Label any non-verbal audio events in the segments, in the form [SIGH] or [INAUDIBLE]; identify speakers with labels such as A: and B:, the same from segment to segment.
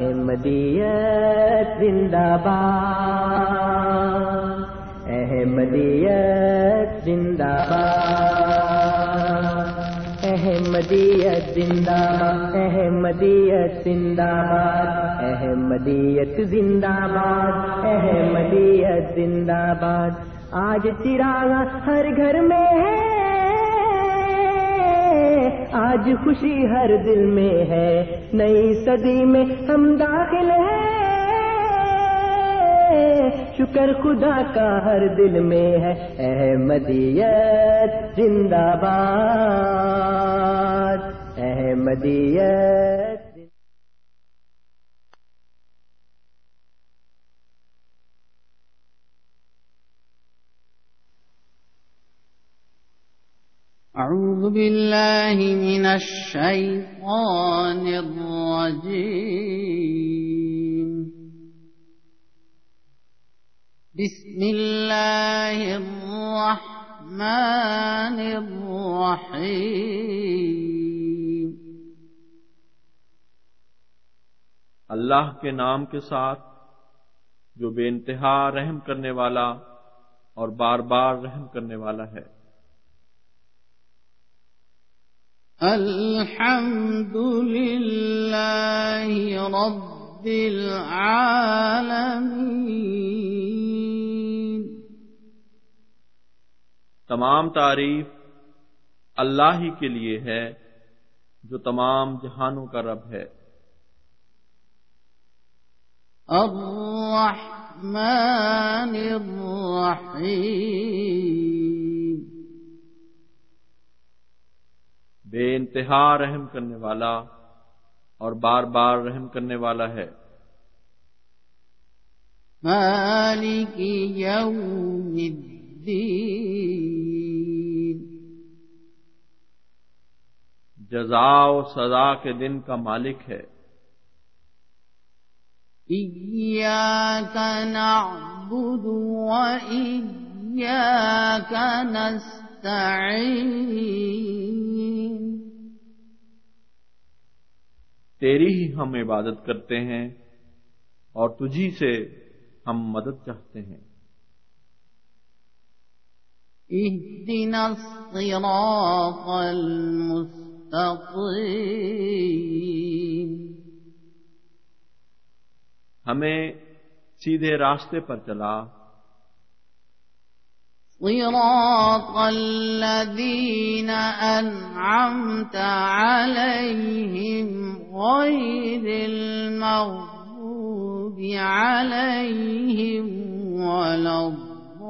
A: احمدیت زندہ باد، احمدیت زندہ باد، احمدیت زندہ باد، احمدیت زندہ باد، احمدیت زندہ باد، احمدیت زندہ باد۔ آج چراغ ہر گھر میں ہے آج خوشی ہر دل میں ہے۔ نئی صدی میں ہم داخل ہیں۔ شکر خدا کا ہر دل میں ہے۔ احمدیت زندہ باد۔ احمدیت
B: أعوذ بالله من الشيطان الرجيم. بسم الله الرحمن الرحيم.
C: اللہ کے نام کے ساتھ جو بے انتہا رحم کرنے والا اور بار بار رحم کرنے والا ہے۔
B: الحمد لله رب العالمين
C: تمام تعریف اللہ ہی کے لیے ہے جو تمام جہانوں کا رب ہے۔
B: الرحمن الرحيم
C: بے انتہا رحم کرنے والا اور بار بار رحم کرنے والا ہے۔
B: مالك يوم الدين
C: جزا و سزا کے دن کا مالک ہے۔
B: إياك نعبد
C: تیری ہی ہم عبادت کرتے ہیں اور تجھی سے ہم مدد چاہتے ہیں۔
B: اهدنا الصراط المستقيم.
C: ہمیں سیدھے راستے پر چلا۔
B: صراط الذين أنعمت عليهم غير المغضوب عليهم ولا الضالين.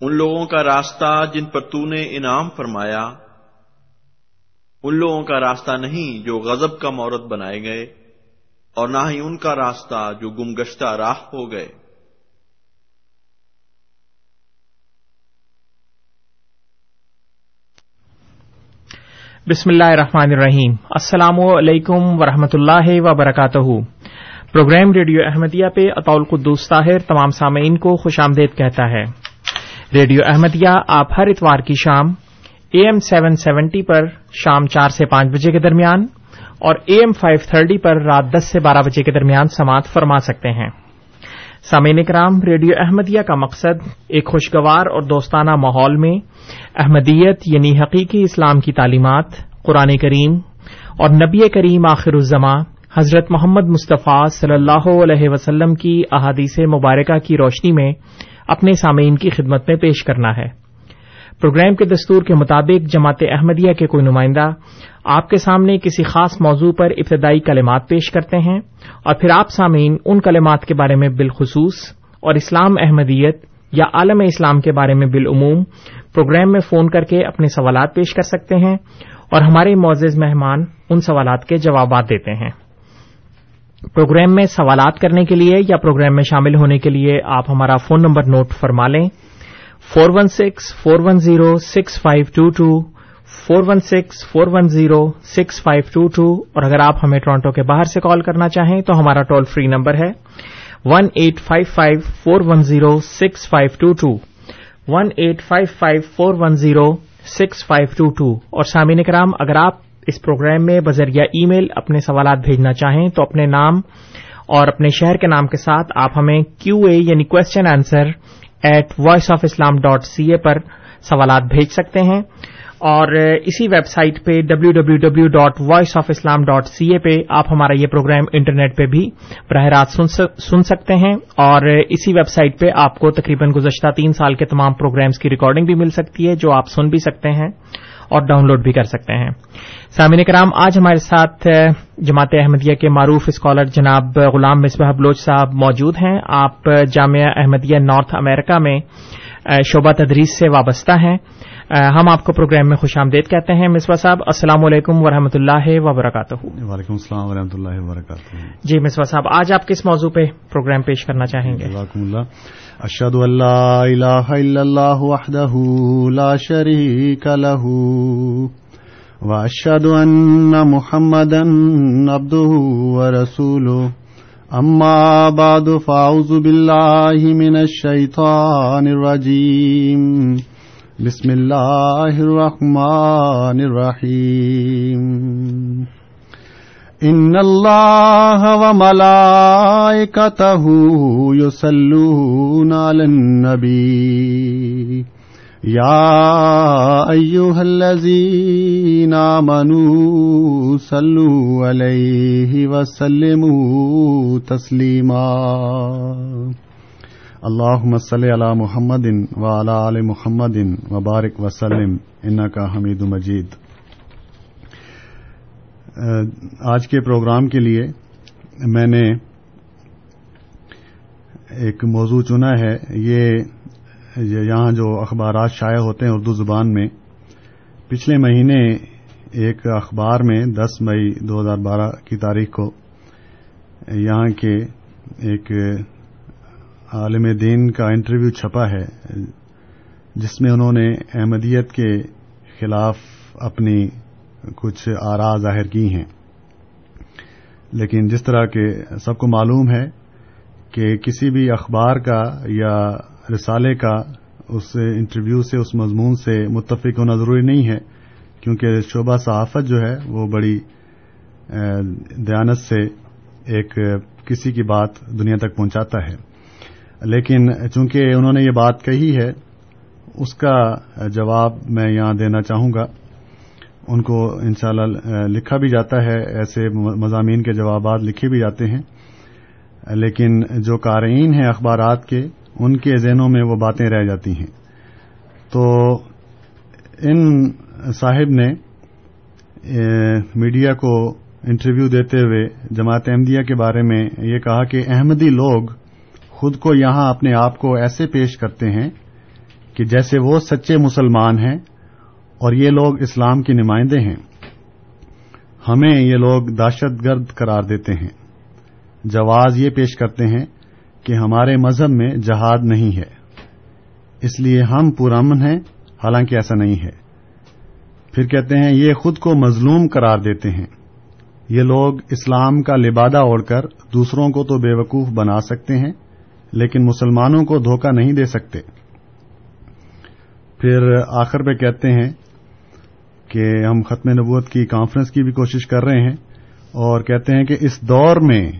C: ان لوگوں کا راستہ جن پر تو نے انعام فرمایا ان لوگوں کا راستہ نہیں جو غضب کا مورت بنائے گئے، اور نہ ہی ان کا راستہ جو گمگشتہ راہ ہو گئے۔
D: بسم اللہ الرحمن الرحیم۔ السلام علیکم ورحمۃ اللہ وبرکاتہ۔ پروگرام ریڈیو احمدیہ پہ اطول قدوس طاہر تمام سامعین کو خوش آمدید کہتا ہے۔ ریڈیو احمدیہ، آپ ہر اتوار کی شام اے ایم سیون سیونٹی پر شام چار سے پانچ بجے کے درمیان اور اے ایم فائیو تھرٹی پر رات دس سے بارہ بجے کے درمیان سماعت فرما سکتے ہیں۔ سامعین کرام ریڈیو احمدیہ کا مقصد ایک خوشگوار اور دوستانہ ماحول میں احمدیت یعنی حقیقی اسلام کی تعلیمات، قرآن کریم اور نبی کریم آخر الزماں حضرت محمد مصطفیٰ صلی اللہ علیہ وسلم کی احادیث مبارکہ کی روشنی میں اپنے سامعین کی خدمت میں پیش کرنا ہے۔ پروگرام کے دستور کے مطابق جماعت احمدیہ کے کوئی نمائندہ آپ کے سامنے کسی خاص موضوع پر ابتدائی کلمات پیش کرتے ہیں اور پھر آپ سامعین ان کلمات کے بارے میں بالخصوص اور اسلام احمدیت یا عالم اسلام کے بارے میں بالعموم پروگرام میں فون کر کے اپنے سوالات پیش کر سکتے ہیں اور ہمارے معزز مہمان ان سوالات کے جوابات دیتے ہیں۔ پروگرام میں سوالات کرنے کے لیے یا پروگرام میں شامل ہونے کے لیے آپ ہمارا فون نمبر نوٹ فرما لیں۔ Four one six, four one zero, six five two two, four one six, four one zero, six five two two, اور اگر آپ ہمیں ٹورانٹو کے باہر سے کال کرنا چاہیں تو ہمارا ٹول فری نمبر ہے one eight five five, four one zero, six five two two, one eight five five, four one zero, six five two two, اور سامعین کرام، اگر آپ اس پروگرام میں بذریعہ ای میل اپنے سوالات بھیجنا چاہیں تو اپنے نام اور اپنے شہر کے نام کے ساتھ آپ ہمیں کیو اے یعنی question answer at voice of Islam dot C A پر سوالات بھیج سکتے ہیں۔ اور اسی ویب سائٹ پہ W W W dot voice of Islam dot C A پہ آپ ہمارا یہ پروگرام انٹرنیٹ پہ بھی براہ راست سن سکتے ہیں۔ اور اسی ویب سائٹ پہ آپ کو تقریباً گزشتہ تین سال کے تمام پروگرامز کی ریکارڈنگ بھی مل سکتی ہے، جو آپ سن بھی سکتے ہیں۔ اور ڈاؤن لوڈ بھی کر سکتے ہیں۔ سامعین کرام آج ہمارے ساتھ جماعت احمدیہ کے معروف اسکالر جناب غلام مصباح بلوچ صاحب موجود ہیں۔ آپ جامعہ احمدیہ نارتھ امریکہ میں شعبہ تدریس سے وابستہ ہیں۔ ہم آپ کو پروگرام میں خوش آمدید کہتے ہیں۔ مصباح صاحب السلام علیکم ورحمۃ اللہ وبرکاتہ۔
E: وعلیکم السلام ورحمۃ اللہ وبرکاتہ۔
D: جی مصباح صاحب آج آپ کس موضوع پہ پروگرام پیش کرنا چاہیں گے؟
E: اشد اللہ الہ الا اللہ وحدہ لا شریک له واشهد ان محمدا عبده ورسوله. اما بعد فاعوذ بالله من الشیطان الرجیم بسم الله الرحمن الرحيم. إن الله وملائكته يصلون على النبي. يا أيها الذين آمنوا صلوا عليه وسلموا تسليما. اللهم صل على محمد وعلى آل محمد وبارک وسلم. ان کا حمید مجید آج کے پروگرام کے لیے میں نے ایک موضوع چنا ہے۔ یہ یہاں جو اخبارات شائع ہوتے ہیں اردو زبان میں، پچھلے مہینے ایک اخبار میں دس مئی دو ہزار بارہ کی تاریخ کو یہاں کے ایک عالم دین کا انٹرویو چھپا ہے، جس میں انہوں نے احمدیت کے خلاف اپنی کچھ آرا ظاہر کی ہیں۔ لیکن جس طرح کے سب کو معلوم ہے کہ کسی بھی اخبار کا یا رسالے کا اس انٹرویو سے، اس مضمون سے متفق ہونا ضروری نہیں ہے، کیونکہ شعبہ صحافت جو ہے وہ بڑی دیانت سے ایک کسی کی بات دنیا تک پہنچاتا ہے۔ لیکن چونکہ انہوں نے یہ بات کہی ہے، اس کا جواب میں یہاں دینا چاہوں گا۔ ان کو انشاءاللہ لکھا بھی جاتا ہے، ایسے مضامین کے جوابات لکھے بھی جاتے ہیں۔ لیکن جو قارئین ہیں اخبارات کے، ان کے ذہنوں میں وہ باتیں رہ جاتی ہیں۔ تو ان صاحب نے میڈیا کو انٹرویو دیتے ہوئے جماعت احمدیہ کے بارے میں یہ کہا کہ احمدی لوگ خود کو یہاں اپنے آپ کو ایسے پیش کرتے ہیں کہ جیسے وہ سچے مسلمان ہیں اور یہ لوگ اسلام کے نمائندے ہیں۔ ہمیں یہ لوگ دہشت گرد قرار دیتے ہیں۔ جواز یہ پیش کرتے ہیں کہ ہمارے مذہب میں جہاد نہیں ہے۔ اس لیے ہم پرامن ہیں، حالانکہ ایسا نہیں ہے۔ پھر کہتے ہیں، یہ خود کو مظلوم قرار دیتے ہیں۔ یہ لوگ اسلام کا لبادہ اوڑھ کر دوسروں کو تو بے وقوف بنا سکتے ہیں، لیکن مسلمانوں کو دھوکہ نہیں دے سکتے۔ پھر آخر پہ کہتے ہیں کہ ہم ختم نبوت کی کانفرنس کی بھی کوشش کر رہے ہیں اور کہتے ہیں کہ اس دور میں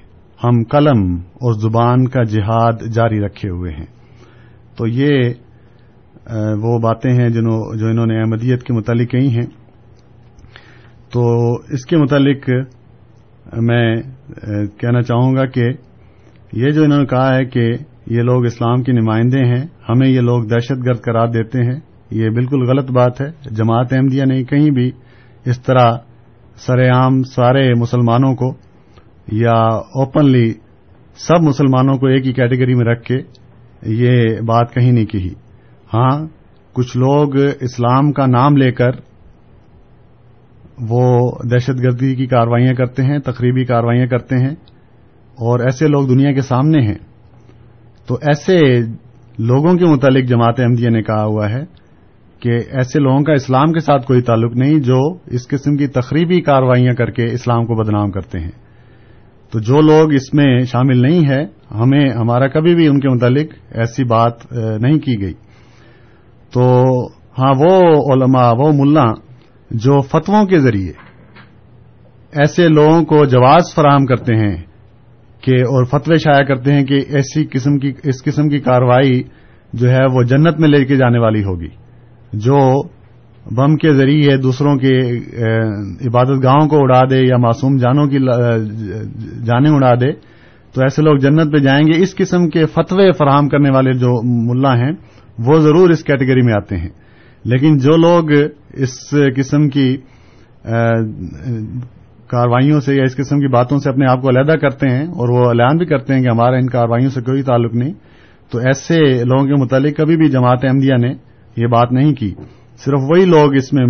E: ہم قلم اور زبان کا جہاد جاری رکھے ہوئے ہیں۔ تو یہ وہ باتیں ہیں جو انہوں نے احمدیت کے متعلق کہی ہیں۔ تو اس کے متعلق میں کہنا چاہوں گا کہ یہ جو انہوں نے کہا ہے کہ یہ لوگ اسلام کے نمائندے ہیں، ہمیں یہ لوگ دہشت گرد قرار دیتے ہیں۔ یہ بالکل غلط بات ہے۔ جماعت احمدیہ نہیں، کہیں بھی اس طرح سر عام سارے مسلمانوں کو یا اوپنلی سب مسلمانوں کو ایک ہی کیٹیگری میں رکھ کے یہ بات کہیں نہیں کہی۔ ہاں کچھ لوگ اسلام کا نام لے کر وہ دہشت گردی کی کاروائیاں کرتے ہیں، تقریبی کاروائیاں کرتے ہیں اور ایسے لوگ دنیا کے سامنے ہیں۔ تو ایسے لوگوں کے متعلق جماعت احمدیہ نے کہا ہوا ہے کہ ایسے لوگوں کا اسلام کے ساتھ کوئی تعلق نہیں جو اس قسم کی تقریبی کاروائیاں کر کے اسلام کو بدنام کرتے ہیں۔ تو جو لوگ اس میں شامل نہیں ہے ہمیں، ہمارا کبھی بھی ان کے متعلق ایسی بات نہیں کی گئی۔ تو ہاں وہ علماء، وہ ملا جو فتووں کے ذریعے ایسے لوگوں کو جواز فراہم کرتے ہیں کہ، اور فتوے شائع کرتے ہیں کہ ایسی قسم کی، اس قسم کی کاروائی جو ہے وہ جنت میں لے کے جانے والی ہوگی۔ جو بم کے ذریعے دوسروں کے عبادت گاہوں کو اڑا دے یا معصوم جانوں کی جانیں اڑا دے، تو ایسے لوگ جنت پہ جائیں گے۔ اس قسم کے فتوے فراہم کرنے والے جو ملا ہیں، وہ ضرور اس کیٹیگری میں آتے ہیں۔ لیکن جو لوگ اس قسم کی کاروائیوں سے یا اس قسم کی باتوں سے اپنے آپ کو علیحدہ کرتے ہیں اور وہ اعلان بھی کرتے ہیں کہ ہمارا ان کاروائیوں سے کوئی تعلق نہیں، تو ایسے لوگوں کے متعلق کبھی بھی جماعت احمدیہ نے یہ بات نہیں کی۔ صرف وہی لوگ اس میں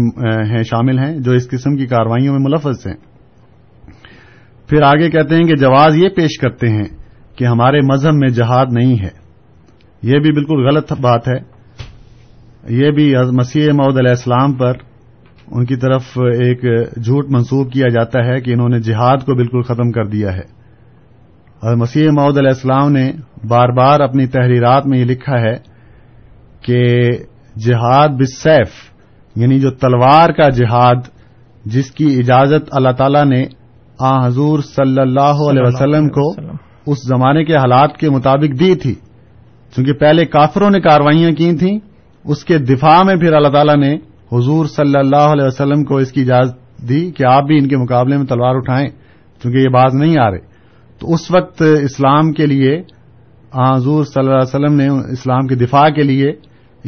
E: ہیں، شامل ہیں جو اس قسم کی کاروائیوں میں ملفظ ہیں۔ پھر آگے کہتے ہیں کہ جواز یہ پیش کرتے ہیں کہ ہمارے مذہب میں جہاد نہیں ہے۔ یہ بھی بالکل غلط بات ہے۔ یہ بھی مسیح معود علیہ السلام پر ان کی طرف ایک جھوٹ منسوب کیا جاتا ہے کہ انہوں نے جہاد کو بالکل ختم کر دیا ہے۔ اور مسیح معود علیہ السلام نے بار بار اپنی تحریرات میں یہ لکھا ہے کہ جہاد بالسیف یعنی جو تلوار کا جہاد جس کی اجازت اللہ تعالی نے آ حضور صلی اللہ علیہ وسلم کو اس زمانے کے حالات کے مطابق دی تھی۔ چونکہ پہلے کافروں نے کاروائیاں کی تھیں اس کے دفاع میں پھر اللہ تعالی نے حضور صلی اللہ علیہ وسلم کو اس کی اجازت دی کہ آپ بھی ان کے مقابلے میں تلوار اٹھائیں چونکہ یہ باز نہیں آ رہے۔ تو اس وقت اسلام کے لیے حضور صلی اللہ علیہ وسلم نے اسلام کے دفاع کے لیے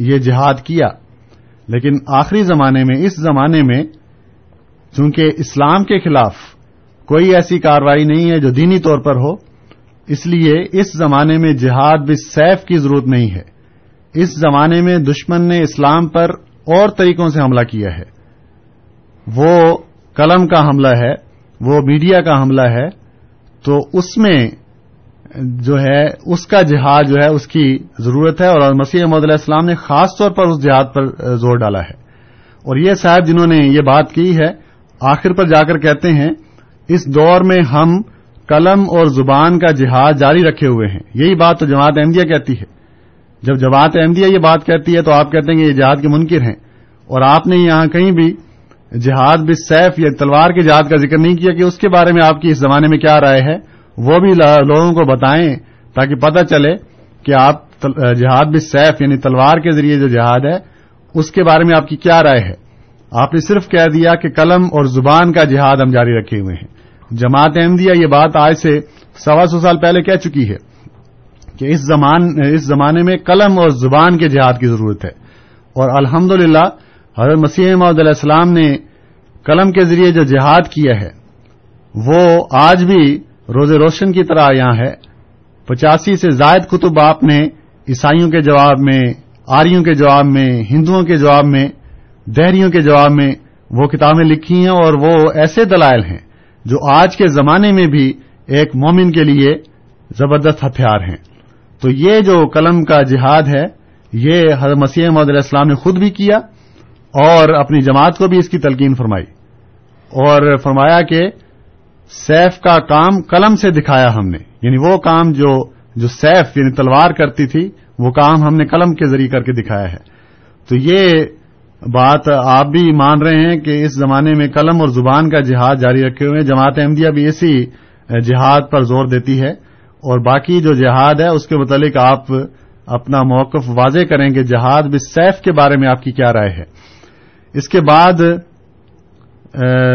E: یہ جہاد کیا۔ لیکن آخری زمانے میں، اس زمانے میں چونکہ اسلام کے خلاف کوئی ایسی کاروائی نہیں ہے جو دینی طور پر ہو، اس لیے اس زمانے میں جہاد بھی سیف کی ضرورت نہیں ہے۔ اس زمانے میں دشمن نے اسلام پر اور طریقوں سے حملہ کیا ہے۔ وہ قلم کا حملہ ہے، وہ میڈیا کا حملہ ہے، تو اس میں جو ہے، اس کا جہاد جو ہے، اس کی ضرورت ہے اور مسیح محمد علیہ السلام نے خاص طور پر اس جہاد پر زور ڈالا ہے۔ اور یہ صاحب جنہوں نے یہ بات کی ہے، آخر پر جا کر کہتے ہیں، اس دور میں ہم قلم اور زبان کا جہاد جاری رکھے ہوئے ہیں۔ یہی بات تو جماعت احمدیہ کہتی ہے۔ جب جماعت احمدیہ یہ بات کہتی ہے تو آپ کہتے ہیں کہ یہ جہاد کے منکر ہیں۔ اور آپ نے یہاں کہیں بھی جہاد بھی سیف یا تلوار کے جہاد کا ذکر نہیں کیا کہ اس کے بارے میں آپ کی اس زمانے میں کیا رائے ہے۔ وہ بھی لوگوں کو بتائیں تاکہ پتہ چلے کہ آپ جہاد بھی سیف یعنی تلوار کے ذریعے جو جہاد ہے، اس کے بارے میں آپ کی کیا رائے ہے؟ آپ نے صرف کہہ دیا کہ قلم اور زبان کا جہاد ہم جاری رکھے ہوئے ہیں۔ جماعت احمدیہ یہ بات آج سے سوا سو سال پہلے کہہ چکی ہے کہ اس زمانے میں قلم اور زبان کے جہاد کی ضرورت ہے۔ اور الحمد للہ حضرت مسیح محمد علیہ السلام نے قلم کے ذریعے جو جہاد کیا ہے، وہ آج بھی روز روشن کی طرح یہاں ہے۔ پچاسی سے زائد کتب آپ نے عیسائیوں کے جواب میں، آریوں کے جواب میں، ہندوؤں کے جواب میں، دہریوں کے جواب میں وہ کتابیں لکھی ہیں اور وہ ایسے دلائل ہیں جو آج کے زمانے میں بھی ایک مومن کے لیے زبردست ہتھیار ہیں۔ تو یہ جو قلم کا جہاد ہے، یہ حضرت مسیح محمد علیہ السلام نے خود بھی کیا اور اپنی جماعت کو بھی اس کی تلقین فرمائی۔ اور فرمایا کہ سیف کا کام قلم سے دکھایا ہم نے۔ یعنی وہ کام جو جو سیف یعنی تلوار کرتی تھی، وہ کام ہم نے قلم کے ذریعے کر کے دکھایا ہے۔ تو یہ بات آپ بھی مان رہے ہیں کہ اس زمانے میں قلم اور زبان کا جہاد جاری رکھے ہوئے ہیں۔ جماعت احمدیہ بھی اسی جہاد پر زور دیتی ہے۔ اور باقی جو جہاد ہے، اس کے متعلق آپ اپنا موقف واضح کریں کہ جہاد بھی سیف کے بارے میں آپ کی کیا رائے ہے۔ اس کے بعد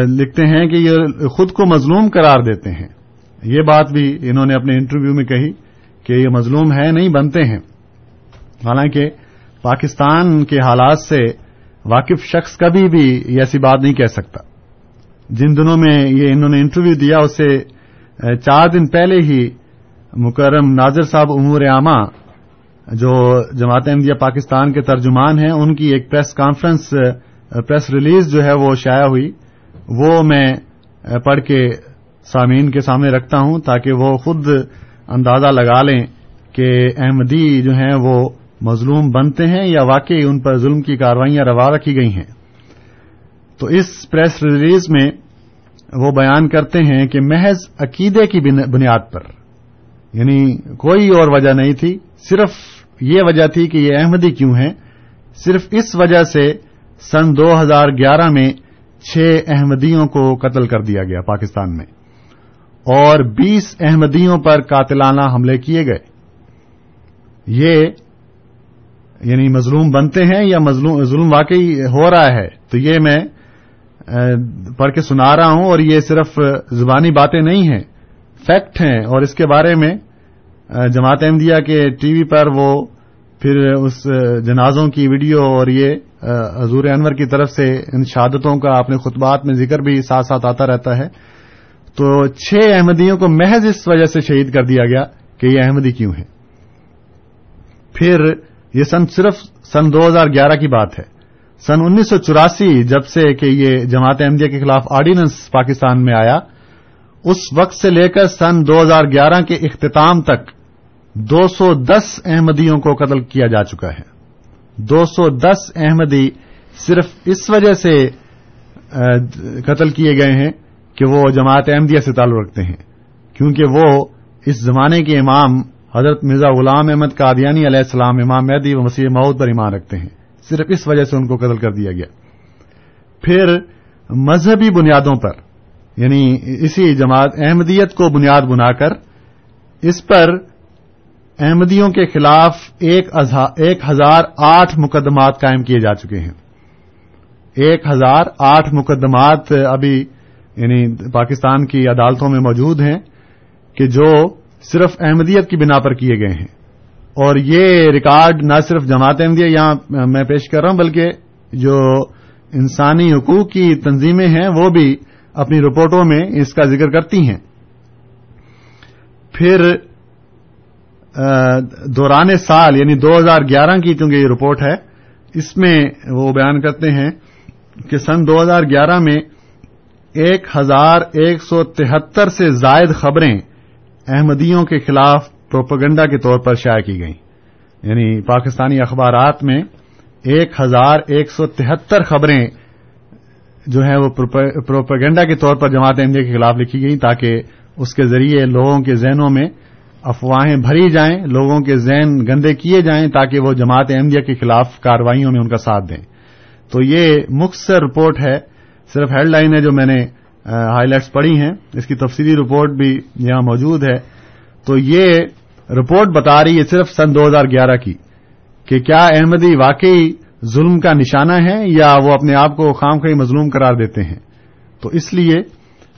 E: لکھتے ہیں کہ یہ خود کو مظلوم قرار دیتے ہیں۔ یہ بات بھی انہوں نے اپنے انٹرویو میں کہی کہ یہ مظلوم ہے نہیں بنتے ہیں۔ حالانکہ پاکستان کے حالات سے واقف شخص کبھی بھی ایسی بات نہیں کہہ سکتا۔ جن دنوں میں یہ انہوں نے انٹرویو دیا اسے چار دن پہلے ہی مکرم ناظر صاحب امور عامہ، جو جماعت احمدیہ پاکستان کے ترجمان ہیں، ان کی ایک پریس کانفرنس پریس ریلیز جو ہے وہ شائع ہوئی۔ وہ میں پڑھ کے سامعین کے سامنے رکھتا ہوں تاکہ وہ خود اندازہ لگا لیں کہ احمدی جو ہیں وہ مظلوم بنتے ہیں یا واقعی ان پر ظلم کی کاروائیاں روا رکھی گئی ہیں۔ تو اس پریس ریلیز میں وہ بیان کرتے ہیں کہ محض عقیدے کی بنیاد پر یعنی کوئی اور وجہ نہیں تھی، صرف یہ وجہ تھی کہ یہ احمدی کیوں ہیں، صرف اس وجہ سے سن دو ہزار گیارہ میں چھ احمدیوں کو قتل کر دیا گیا پاکستان میں اور بیس احمدیوں پر قاتلانہ حملے کیے گئے۔ یہ یعنی مظلوم بنتے ہیں یا ظلم واقعی ہو رہا ہے؟ تو یہ میں پڑھ کے سنا رہا ہوں اور یہ صرف زبانی باتیں نہیں ہیں، فیکٹ ہیں۔ اور اس کے بارے میں جماعت احمدیہ کے ٹی وی پر وہ پھر اس جنازوں کی ویڈیو اور یہ حضور انور کی طرف سے ان شہادتوں کا اپنے خطبات میں ذکر بھی ساتھ ساتھ آتا رہتا ہے۔ تو چھ احمدیوں کو محض اس وجہ سے شہید کر دیا گیا کہ یہ احمدی کیوں ہے پھر یہ سن صرف سن دو ہزار گیارہ کی بات ہے۔ سن انیس سو چوراسی جب سے کہ یہ جماعت احمدیہ کے خلاف آرڈیننس پاکستان میں آیا، اس وقت سے لے کر سن دو ہزار گیارہ کے اختتام تک دو سو دس احمدیوں کو قتل کیا جا چکا ہے۔ دو سو دس احمدی صرف اس وجہ سے قتل کیے گئے ہیں کہ وہ جماعت احمدیہ سے تعلق رکھتے ہیں۔ کیونکہ وہ اس زمانے کے امام حضرت مرزا غلام احمد قادیانی علیہ السلام، امام مہدی و مسیح مود پر ایمان رکھتے ہیں۔ صرف اس وجہ سے ان کو قتل کر دیا گیا۔ پھر مذہبی بنیادوں پر یعنی اسی جماعت احمدیت کو بنیاد بنا کر، اس پر احمدیوں کے خلاف ایک ہزار آٹھ مقدمات قائم کیے جا چکے ہیں۔ ایک ہزار آٹھ مقدمات ابھی یعنی پاکستان کی عدالتوں میں موجود ہیں کہ جو صرف احمدیت کی بنا پر کیے گئے ہیں۔ اور یہ ریکارڈ نہ صرف جماعت احمدیہ یہاں میں پیش کر رہا ہوں، بلکہ جو انسانی حقوق کی تنظیمیں ہیں، وہ بھی اپنی رپورٹوں میں اس کا ذکر کرتی ہیں۔ پھر دوران سال یعنی دو ہزار گیارہ کی چونکہ یہ رپورٹ ہے، اس میں وہ بیان کرتے ہیں کہ سن دو ہزار گیارہ میں ایک ہزار ایک سو تہتر سے زائد خبریں احمدیوں کے خلاف پروپگنڈا کے طور پر شائع کی گئی یعنی پاکستانی اخبارات میں ایک ہزار ایک سو تہتر خبریں جو ہیں وہ پروپیگنڈا کے طور پر جماعت احمدیہ کے خلاف لکھی گئی تاکہ اس کے ذریعے لوگوں کے ذہنوں میں افواہیں بھری جائیں، لوگوں کے ذہن گندے کیے جائیں تاکہ وہ جماعت احمدیہ کے خلاف کاروائیوں میں ان کا ساتھ دیں۔ تو یہ مختصر رپورٹ ہے، صرف ہیڈ لائن ہے جو میں نے ہائی لائٹس پڑھی ہیں۔ اس کی تفصیلی رپورٹ بھی یہاں موجود ہے۔ تو یہ رپورٹ بتا رہی ہے صرف سن دو ہزار گیارہ کی کہ کیا احمدی واقعی ظلم کا نشانہ ہے یا وہ اپنے آپ کو خام خی مظلوم قرار دیتے ہیں۔ تو اس لیے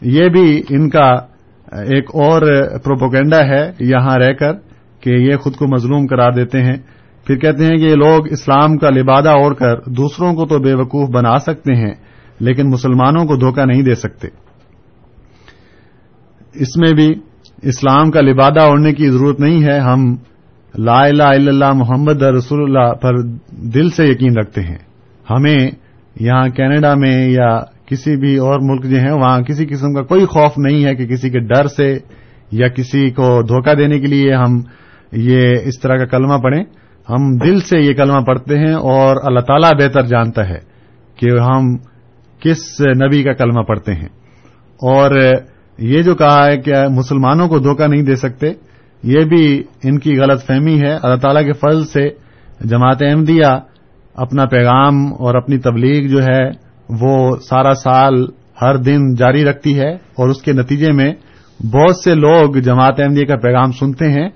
E: یہ بھی ان کا ایک اور پروپوگینڈا ہے یہاں رہ کر کہ یہ خود کو مظلوم قرار دیتے ہیں۔ پھر کہتے ہیں کہ یہ لوگ اسلام کا لبادہ اوڑھ کر دوسروں کو تو بے وقوف بنا سکتے ہیں، لیکن مسلمانوں کو دھوکہ نہیں دے سکتے۔ اس میں بھی اسلام کا لبادہ اوڑھنے کی ضرورت نہیں ہے۔ ہم لا الہ الا اللہ محمد رسول اللہ پر دل سے یقین رکھتے ہیں۔ ہمیں یہاں کینیڈا میں یا کسی بھی اور ملک جو ہیں، وہاں کسی قسم کا کوئی خوف نہیں ہے کہ کسی کے ڈر سے یا کسی کو دھوکہ دینے کے لیے ہم یہ اس طرح کا کلمہ پڑھیں۔ ہم دل سے یہ کلمہ پڑھتے ہیں اور اللہ تعالیٰ بہتر جانتا ہے کہ ہم کس نبی کا کلمہ پڑھتے ہیں۔ اور یہ جو کہا ہے کہ مسلمانوں کو دھوکہ نہیں دے سکتے، یہ بھی ان کی غلط فہمی ہے۔ اللہ تعالیٰ کے فضل سے جماعت احمدیہ اپنا پیغام اور اپنی تبلیغ جو ہے وہ سارا سال ہر دن جاری رکھتی ہے اور اس کے نتیجے میں بہت سے لوگ جماعت احمدیہ کا پیغام سنتے ہیں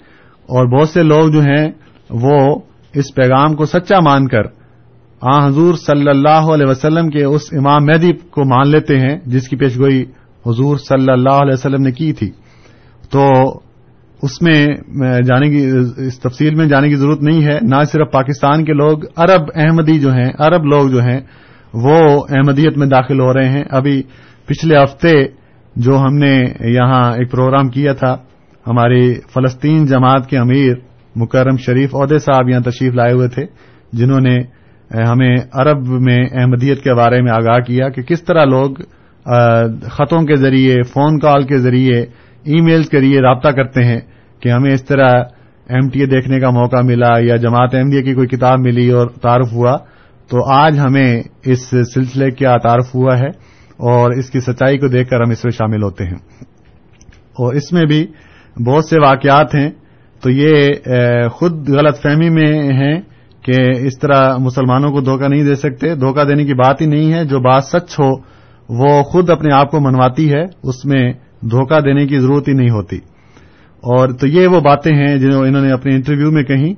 E: اور بہت سے لوگ جو ہیں وہ اس پیغام کو سچا مان کر آ حضور صلی اللہ علیہ وسلم کے اس امام مہدی کو مان لیتے ہیں جس کی پیشگوئی حضور صلی اللہ علیہ وسلم نے کی تھی۔ تو اس میں جانے کی، اس تفصیل میں جانے کی ضرورت نہیں ہے۔ نہ صرف پاکستان کے لوگ، عرب احمدی جو ہیں، عرب لوگ جو ہیں وہ احمدیت میں داخل ہو رہے ہیں۔ ابھی پچھلے ہفتے جو ہم نے یہاں ایک پروگرام کیا تھا، ہماری فلسطین جماعت کے امیر مکرم شریف عہدے صاحب یہاں تشریف لائے ہوئے تھے، جنہوں نے ہمیں عرب میں احمدیت کے بارے میں آگاہ کیا کہ کس طرح لوگ خطوں کے ذریعے، فون کال کے ذریعے ای میل کے ذریعے رابطہ کرتے ہیں کہ ہمیں اس طرح ایم ٹی اے دیکھنے کا موقع ملا یا جماعت احمدیہ کی کوئی کتاب ملی اور تعارف ہوا۔ تو آج ہمیں اس سلسلے کا تعارف ہوا ہے اور اس کی سچائی کو دیکھ کر ہم اس میں شامل ہوتے ہیں۔ اور اس میں بھی بہت سے واقعات ہیں۔ تو یہ خود غلط فہمی میں ہیں کہ اس طرح مسلمانوں کو دھوکہ نہیں دے سکتے۔ دھوکہ دینے کی بات ہی نہیں ہے۔ جو بات سچ ہو، وہ خود اپنے آپ کو منواتی ہے۔ اس میں دھوکہ دینے کی ضرورت ہی نہیں ہوتی۔ اور تو یہ وہ باتیں ہیں جنہوں انہوں نے اپنے انٹرویو میں کہیں۔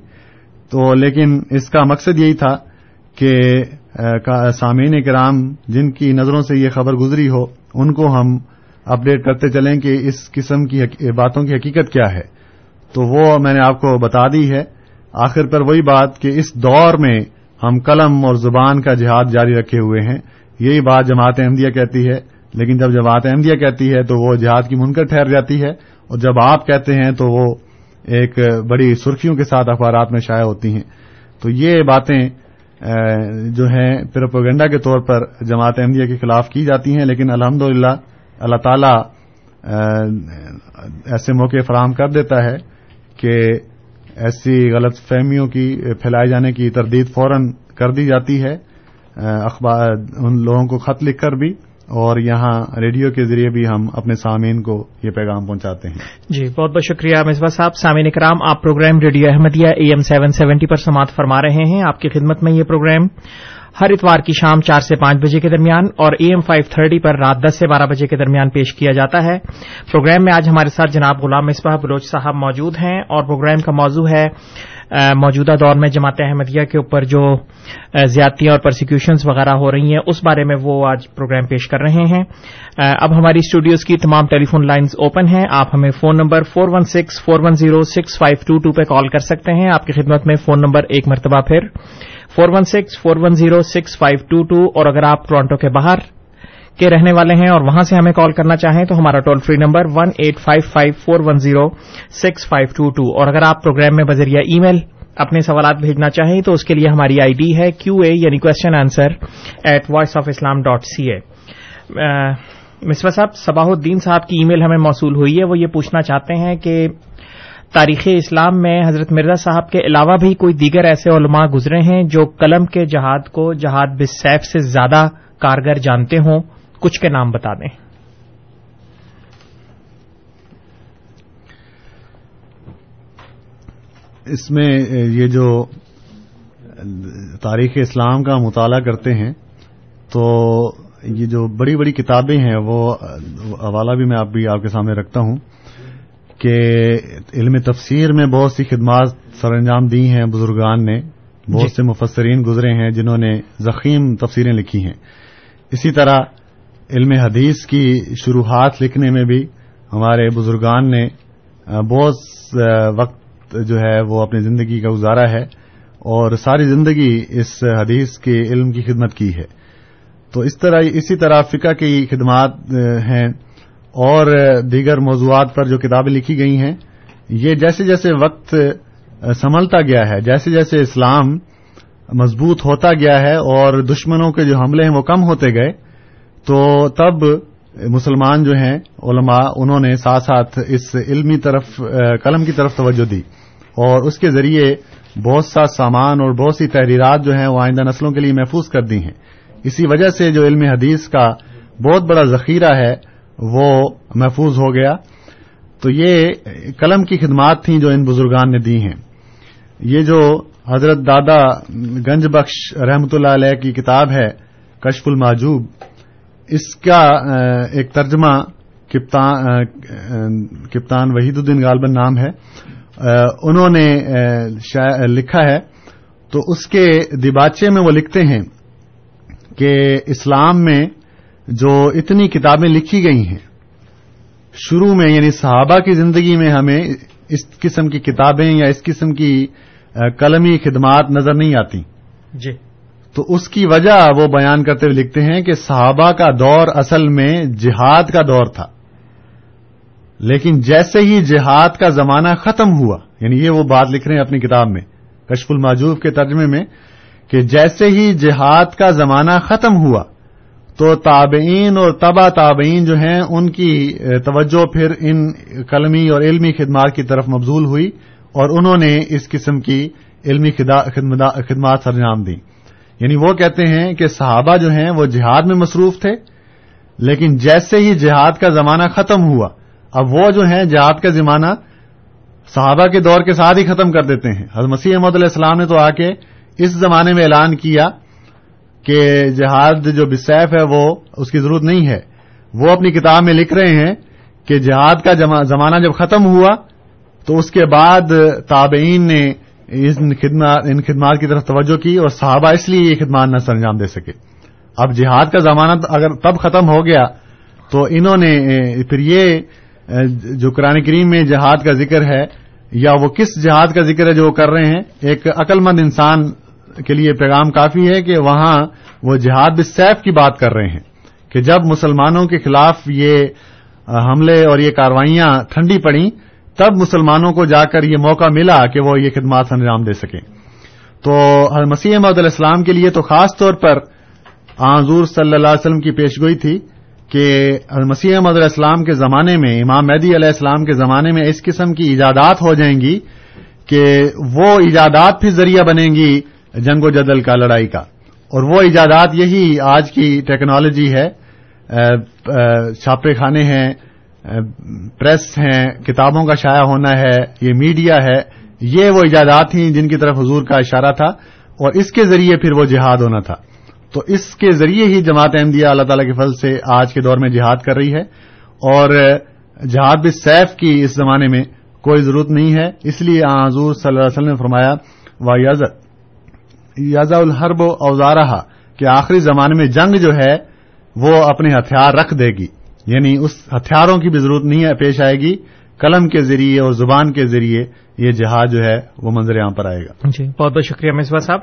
E: تو لیکن اس کا مقصد یہی تھا کہ سامعین کرام، جن کی نظروں سے یہ خبر گزری ہو، ان کو ہم اپڈیٹ کرتے چلیں کہ اس قسم کی باتوں کی حقیقت کیا ہے۔ تو وہ میں نے آپ کو بتا دی ہے۔ آخر پر وہی بات کہ اس دور میں ہم قلم اور زبان کا جہاد جاری رکھے ہوئے ہیں۔ یہی بات جماعت احمدیہ کہتی ہے۔ لیکن جب جماعت احمدیہ کہتی ہے تو وہ جہاد کی منکر ٹھہر جاتی ہے۔ اور جب آپ کہتے ہیں تو وہ ایک بڑی سرخیوں کے ساتھ اخبارات میں شائع ہوتی ہیں۔ تو یہ باتیں جو ہیں پروپوگنڈا کے طور پر جماعت احمدیہ کے خلاف کی جاتی ہیں، لیکن الحمد اللہ تعالی ایسے موقع فراہم کر دیتا ہے کہ ایسی غلط فہمیوں کی پھیلائے جانے کی تردید فوراً کر دی جاتی ہے۔ اخبار، ان لوگوں کو خط لکھ کر بھی اور یہاں ریڈیو کے ذریعے بھی ہم اپنے سامعین کو یہ پیغام پہنچاتے ہیں۔
D: جی بہت بہت شکریہ مصباح صاحب۔ سامعین کرام آپ programme radio Ahmadiyya A M seven seventy پر سماعت فرما رہے ہیں۔ آپ کی خدمت میں یہ پروگرام ہر اتوار کی شام چار سے پانچ بجے کے درمیان اور اے ایم فائیو تھرٹی پر رات دس سے بارہ بجے کے درمیان پیش کیا جاتا ہے۔ پروگرام میں آج ہمارے ساتھ جناب غلام مصباح بلوچ صاحب موجود ہیں اور پروگرام کا موضوع ہے موجودہ دور میں جماعت احمدیہ کے اوپر جو زیادتیاں اور پرسیکیوشنز وغیرہ ہو رہی ہیں، اس بارے میں وہ آج پروگرام پیش کر رہے ہیں۔ اب ہماری اسٹوڈیوز کی تمام ٹیلی فون لائنز اوپن ہیں۔ آپ ہمیں phone number four one six four one zero six five two two پہ کال کر سکتے ہیں۔ آپ کی خدمت میں فون نمبر ایک مرتبہ پھر four one six four one zero six five two two اور اگر آپ ٹورانٹو کے باہر کے رہنے والے ہیں اور وہاں سے ہمیں کال کرنا چاہیں تو ہمارا toll free number one eight five five four one zero six five two two اور اگر آپ پروگرام میں بذریعہ ای میل اپنے سوالات بھیجنا چاہیں تو اس کے لیے ہماری آئی ڈی ہے کیو اے یعنی question answer at voice of Islam dot C A Misbah صاحب، صباح الدین صاحب کی ای میل ہمیں موصول ہوئی ہے۔ وہ یہ پوچھنا چاہتے ہیں کہ تاریخ اسلام میں حضرت مرزا صاحب کے علاوہ بھی کوئی دیگر ایسے علماء گزرے ہیں جو قلم کے جہاد کو جہاد بسیف سے زیادہ کارگر جانتے ہوں؟ کچھ کے نام بتا دیں۔
E: اس میں یہ جو تاریخ اسلام کا مطالعہ کرتے ہیں تو یہ جو بڑی بڑی کتابیں ہیں وہ حوالہ بھی میں آپ بھی آپ کے سامنے رکھتا ہوں کہ علم تفسیر میں بہت سی خدمات سر انجام دی ہیں بزرگان نے۔ بہت جی۔ سے مفسرین گزرے ہیں جنہوں نے زخیم تفسیریں لکھی ہیں۔ اسی طرح علم حدیث کی شروحات لکھنے میں بھی ہمارے بزرگان نے بہت وقت جو ہے وہ اپنی زندگی کا گزارا ہے اور ساری زندگی اس حدیث کے علم کی خدمت کی ہے۔ تو اس طرح، اسی طرح فقہ کی خدمات ہیں اور دیگر موضوعات پر جو کتابیں لکھی گئی ہیں، یہ جیسے جیسے وقت سنبھلتا گیا ہے، جیسے جیسے اسلام مضبوط ہوتا گیا ہے اور دشمنوں کے جو حملے ہیں وہ کم ہوتے گئے تو تب مسلمان جو ہیں، علماء، انہوں نے ساتھ ساتھ اس علمی طرف قلم کی طرف توجہ دی۔ اور اس کے ذریعے بہت سا سامان اور بہت سی تحریرات جو ہیں، وہ آئندہ نسلوں کے لیے محفوظ کر دی ہیں۔ اسی وجہ سے جو علم حدیث کا بہت بڑا ذخیرہ ہے، وہ محفوظ ہو گیا۔ تو یہ قلم کی خدمات تھیں جو ان بزرگان نے دی ہیں۔ یہ جو حضرت دادا گنج بخش رحمت اللہ علیہ کی کتاب ہے، کشف الماجوب اس کا ایک ترجمہ کپتان وحید الدین غالبن نام ہے انہوں نے لکھا ہے۔ تو اس کے دباچے میں وہ لکھتے ہیں کہ اسلام میں جو اتنی کتابیں لکھی گئی ہیں، شروع میں یعنی صحابہ کی زندگی میں ہمیں اس قسم کی کتابیں یا اس قسم کی قلمی خدمات نظر نہیں آتی۔
D: جی۔
E: تو اس کی وجہ وہ بیان کرتے ہوئے لکھتے ہیں کہ صحابہ کا دور اصل میں جہاد کا دور تھا۔ لیکن جیسے ہی جہاد کا زمانہ ختم ہوا یعنی یہ وہ بات لکھ رہے ہیں اپنی کتاب میں، کشف الماجوف کے ترجمے میں، کہ جیسے ہی جہاد کا زمانہ ختم ہوا، تو تابعین اور تبا تابعین جو ہیں، ان کی توجہ پھر ان قلمی اور علمی خدمات کی طرف مبزول ہوئی اور انہوں نے اس قسم کی علمی خدمات سر انجام دی یعنی وہ کہتے ہیں کہ صحابہ جو ہیں وہ جہاد میں مصروف تھے، لیکن جیسے ہی جہاد کا زمانہ ختم ہوا، اب وہ جو ہیں جہاد کا زمانہ صحابہ کے دور کے ساتھ ہی ختم کر دیتے ہیں۔ حضرت مسیح احمد علیہ السلام نے تو آ کے اس زمانے میں اعلان کیا کہ جہاد جو بسیف ہے وہ اس کی ضرورت نہیں ہے۔ وہ اپنی کتاب میں لکھ رہے ہیں کہ جہاد کا زمانہ جب ختم ہوا، تو اس کے بعد تابعین نے ان خدمات کی طرف توجہ کی اور صحابہ اس لیے یہ خدمات نہ سر انجام دے سکے۔ اب جہاد کا زمانہ اگر تب ختم ہو گیا تو انہوں نے پھر یہ جو قرآن کریم میں جہاد کا ذکر ہے، یا وہ کس جہاد کا ذکر ہے جو وہ کر رہے ہیں، ایک عقل مند انسان کے لیے پیغام کافی ہے کہ وہاں وہ جہاد سیف کی بات کر رہے ہیں کہ جب مسلمانوں کے خلاف یہ حملے اور یہ کاروائیاں ٹھنڈی پڑیں تب مسلمانوں کو جا کر یہ موقع ملا کہ وہ یہ خدمات انجام دے سکیں۔ تو مسیح محدود علیہ السلام کے لیے تو خاص طور پر حضور صلی اللہ علیہ وسلم کی پیشگوئی تھی کہ مسیح علیہ السلام کے زمانے میں، امام مہدی علیہ السلام کے زمانے میں اس قسم کی ایجادات ہو جائیں گی کہ وہ ایجادات بھی ذریعہ بنیں گی جنگ و جدل کا، لڑائی کا۔ اور وہ ایجادات یہی آج کی ٹیکنالوجی ہے چھاپے خانے ہیں پریس ہیں، کتابوں کا شائع ہونا ہے، یہ میڈیا ہے، یہ وہ ایجادات تھیں جن کی طرف حضور کا اشارہ تھا اور اس کے ذریعے پھر وہ جہاد ہونا تھا۔ تو اس کے ذریعے ہی جماعت احمدیہ اللہ تعالی کے فضل سے آج کے دور میں جہاد کر رہی ہے اور جہاد بھی سیف کی اس زمانے میں کوئی ضرورت نہیں ہے۔ اس لیے حضور صلی اللہ علیہ وسلم نے فرمایا، وا یازا الحرب و اوزارہ کہ آخری زمانے میں جنگ جو ہے وہ اپنے ہتھیار رکھ دے گی۔ یعنی اس ہتھیاروں کی بھی ضرورت نہیں ہے پیش آئے گی قلم کے ذریعے اور زبان کے ذریعے یہ جہاز جو ہے وہ منظر یہاں پر آئے گا۔
D: جی بہت بہت شکریہ مصباح صاحب۔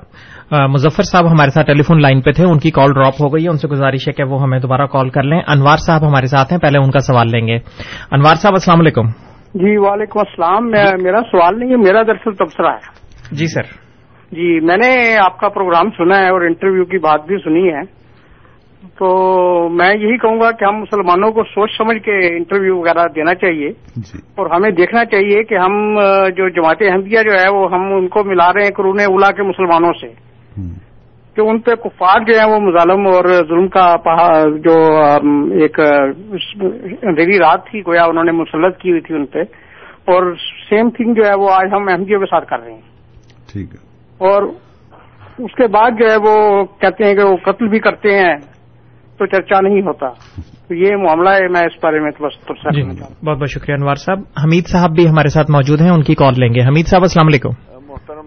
D: مظفر صاحب ہمارے ساتھ ٹیلی فون لائن پہ تھے ان کی کال ڈراپ ہو گئی ہے ان سے گزارش ہے کہ وہ ہمیں دوبارہ کال کر لیں۔ انوار صاحب ہمارے ساتھ ہیں پہلے ان کا سوال لیں گے۔ انوار صاحب السلام علیکم۔
F: جی وعلیکم السلام۔ میرا سوال نہیں ہے میرا دراصل تبصرہ ہے۔
D: جی سر۔
F: جی میں نے آپ کا پروگرام سنا ہے اور انٹرویو کی بات بھی سنی ہے۔ تو میں یہی کہوں گا کہ ہم مسلمانوں کو سوچ سمجھ کے انٹرویو وغیرہ دینا چاہیے
E: جی۔
F: اور ہمیں دیکھنا چاہیے کہ ہم جو جماعت احمدیہ جو ہے وہ ہم ان کو ملا رہے ہیں قرون اولا کے مسلمانوں سے۔ کہ ان پہ کفار جو ہیں وہ مظالم اور ظلم کا جو ایک اندھیری رات تھی گویا انہوں نے مسلط کی ہوئی تھی ان پہ۔ اور سیم تھنگ جو ہے وہ آج ہم احمدیوں کے ساتھ کر رہے ہیں۔
E: ٹھیک ہے۔
F: اور اس کے بعد جو ہے وہ کہتے ہیں کہ وہ قتل بھی کرتے ہیں۔ تو چرچا نہیں ہوتا۔ تو یہ معاملہ ہے میں اس بارے میں
D: جی بہت بہت شکریہ انوار صاحب۔ حمید صاحب بھی ہمارے ساتھ موجود ہیں ان کی کال لیں گے۔ حمید صاحب السلام علیکم۔
G: محترم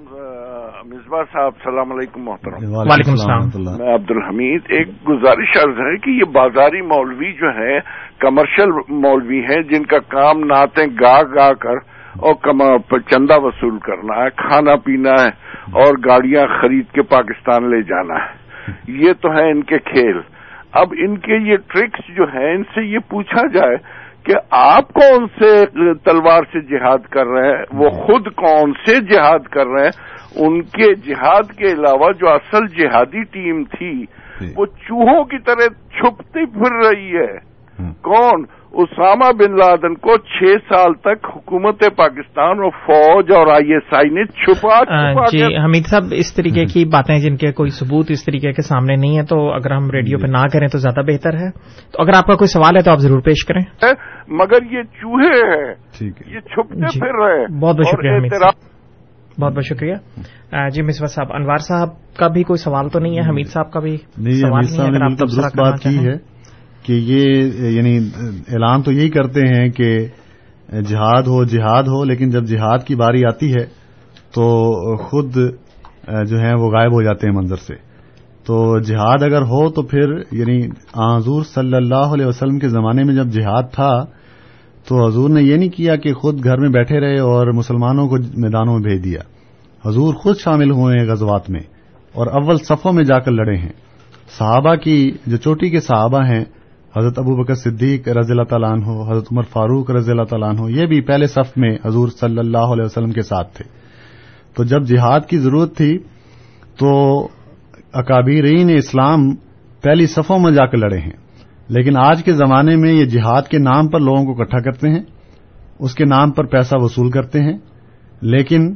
G: مصباح صاحب السلام علیکم محترم۔
D: وعلیکم السلام۔
G: میں عبد الحمید ایک گزارش عرض ہے کہ یہ بازاری مولوی جو ہے کمرشل مولوی ہیں جن کا کام نعتیں گا گا کر اور چندہ وصول کرنا ہے کھانا پینا ہے اور گاڑیاں خرید کے پاکستان لے جانا ہے۔ یہ تو ہے ان کے کھیل۔ اب ان کے یہ ٹرکس جو ہیں ان سے یہ پوچھا جائے کہ آپ کون سے تلوار سے جہاد کر رہے ہیں؟ وہ خود کون سے جہاد کر رہے ہیں؟ ان کے جہاد کے علاوہ جو اصل جہادی ٹیم تھی وہ چوہوں کی طرح چھپتی پھر رہی ہے۔ کون؟ اسامہ بن لادن کو چھ سال تک حکومت پاکستان اور فوج اور آئی ایس آئی نے چھپا
D: جی حمید صاحب اس طریقے کی باتیں جن کے کوئی ثبوت اس طریقے کے سامنے نہیں ہے تو اگر ہم ریڈیو پہ نہ کریں تو زیادہ بہتر ہے۔ تو اگر آپ کا کوئی سوال ہے تو آپ ضرور پیش کریں۔
G: مگر یہ چوہے ہیں۔ یہ چھپتے
D: جی
G: پھر رہے
D: بہت بہت شکریہ حمید صاحب۔ بہت بہت شکریہ۔ جی مصباح صاحب انوار صاحب کا بھی کوئی سوال تو نہیں ہے؟ حمید صاحب کا بھی سوال نہیں ہے۔
E: کہ یہ یعنی اعلان تو یہی کرتے ہیں کہ جہاد ہو جہاد ہو، لیکن جب جہاد کی باری آتی ہے تو خود جو ہیں وہ غائب ہو جاتے ہیں منظر سے۔ تو جہاد اگر ہو تو پھر یعنی حضور صلی اللہ علیہ وسلم کے زمانے میں جب جہاد تھا تو حضور نے یہ نہیں کیا کہ خود گھر میں بیٹھے رہے اور مسلمانوں کو میدانوں میں بھیج دیا۔ حضور خود شامل ہوئے ہیں غزوات میں اور اول صفوں میں جا کر لڑے ہیں۔ صحابہ کی، جو چوٹی کے صحابہ ہیں حضرت ابو بکر صدیق رضی اللہ تعالیٰ عنہ، حضرت عمر فاروق رضی اللہ تعالیٰ عنہ، یہ بھی پہلے صف میں حضور صلی اللہ علیہ وسلم کے ساتھ تھے۔ تو جب جہاد کی ضرورت تھی، تو اکابرین اسلام پہلی صفوں میں جا کر لڑے ہیں۔ لیکن آج کے زمانے میں یہ جہاد کے نام پر لوگوں کو اکٹھا کرتے ہیں، اس کے نام پر پیسہ وصول کرتے ہیں۔ لیکن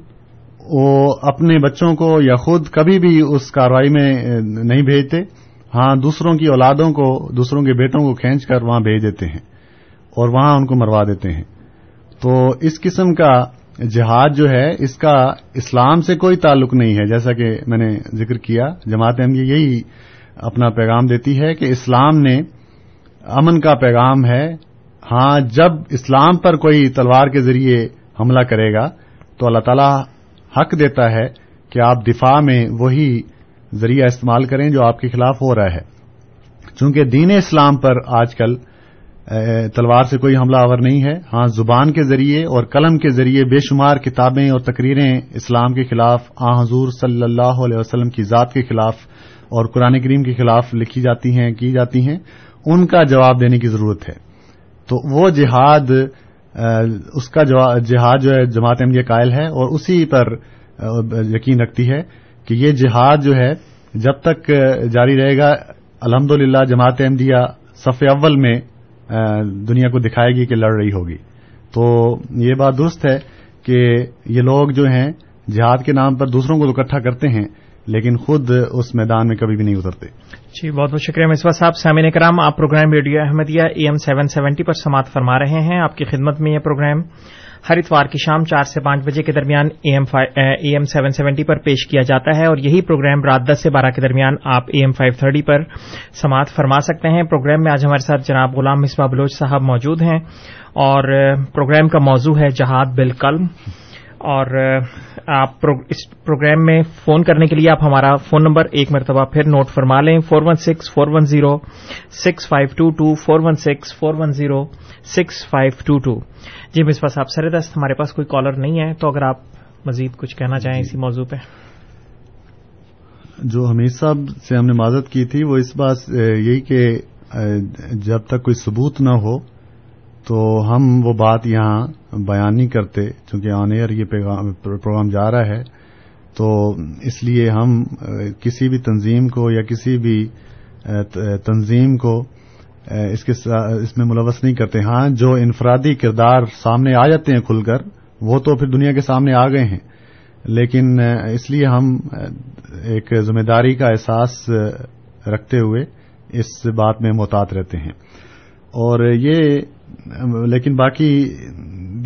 E: وہ اپنے بچوں کو یا خود کبھی بھی اس کاروائی میں نہیں بھیجتے۔ ہاں دوسروں کی اولادوں کو، دوسروں کے بیٹوں کو کھینچ کر وہاں بھیج دیتے ہیں اور وہاں ان کو مروا دیتے ہیں۔ تو اس قسم کا جہاد جو ہے، اس کا اسلام سے کوئی تعلق نہیں ہے۔ جیسا کہ میں نے ذکر کیا، جماعت احمدیہ یہی اپنا پیغام دیتی ہے کہ اسلام نے امن کا پیغام ہے۔ ہاں جب اسلام پر کوئی تلوار کے ذریعے حملہ کرے گا، تو اللہ تعالی حق دیتا ہے کہ آپ دفاع میں وہی ذریعہ استعمال کریں جو آپ کے خلاف ہو رہا ہے۔ چونکہ دین اسلام پر آج کل تلوار سے کوئی حملہ آور نہیں ہے۔ ہاں زبان کے ذریعے اور قلم کے ذریعے بے شمار کتابیں اور تقریریں اسلام کے خلاف آ حضور صلی اللہ علیہ وسلم کی ذات کے خلاف اور قرآن کریم کے خلاف لکھی جاتی ہیں، کی جاتی ہیں، ان کا جواب دینے کی ضرورت ہے۔ تو وہ جہاد اس کا جہاد جو ہے جماعت احمدیہ قائل ہے اور اسی پر یقین رکھتی ہے۔ کہ یہ جہاد جو ہے، جب تک جاری رہے گا الحمد للہ جماعت احمدیہ صف اول میں دنیا کو دکھائے گی کہ لڑ رہی ہوگی۔ تو یہ بات درست ہے کہ یہ لوگ جو ہیں، جہاد کے نام پر دوسروں کو تو اکٹھا کرتے ہیں، لیکن خود اس میدان میں کبھی بھی نہیں اترتے۔
D: جی بہت بہت شکریہ مصباح صاحب۔ سامعین کرام، آپ programme radio Ahmadiyya A M seven seventy پر سماعت فرما رہے ہیں۔ آپ کی خدمت میں یہ پروگرام ہر اتوار کی شام چار سے پانچ بجے کے درمیان اے ایم سیون سیونٹی پر پیش کیا جاتا ہے اور یہی پروگرام رات دس سے بارہ کے درمیان آپ اے ایم فائیو تھرٹی پر سماعت فرما سکتے ہیں۔ پروگرام میں آج ہمارے ساتھ جناب غلام مصباح بلوچ صاحب موجود ہیں اور پروگرام کا موضوع ہے جہاد بالقلم۔ اور آپ اس پروگرام میں فون کرنے کے لیے آپ ہمارا فون نمبر ایک مرتبہ پھر نوٹ فرما لیں four one six four one zero six five two two four one six four one zero six five two two. جی مس پاس آپ سر دست ہمارے پاس کوئی کالر نہیں ہے تو اگر آپ مزید کچھ کہنا چاہیں اسی موضوع پہ۔
E: جو حمید صاحب سے ہم نے معذت کی تھی وہ اس بات یہی کہ جب تک کوئی ثبوت نہ ہو تو ہم وہ بات یہاں بیان نہیں کرتے، چونکہ آن ایئر یہ پروگرام جا رہا ہے۔ تو اس لیے ہم، کسی بھی تنظیم کو یا کسی بھی تنظیم کو اس کے اس میں ملوث نہیں کرتے۔ ہاں جو انفرادی کردار سامنے آ جاتے ہیں کھل کر، وہ تو پھر دنیا کے سامنے آ گئے ہیں۔ لیکن اس لیے ہم ایک ذمہ داری کا احساس رکھتے ہوئے اس بات میں محتاط رہتے ہیں۔ اور یہ لیکن باقی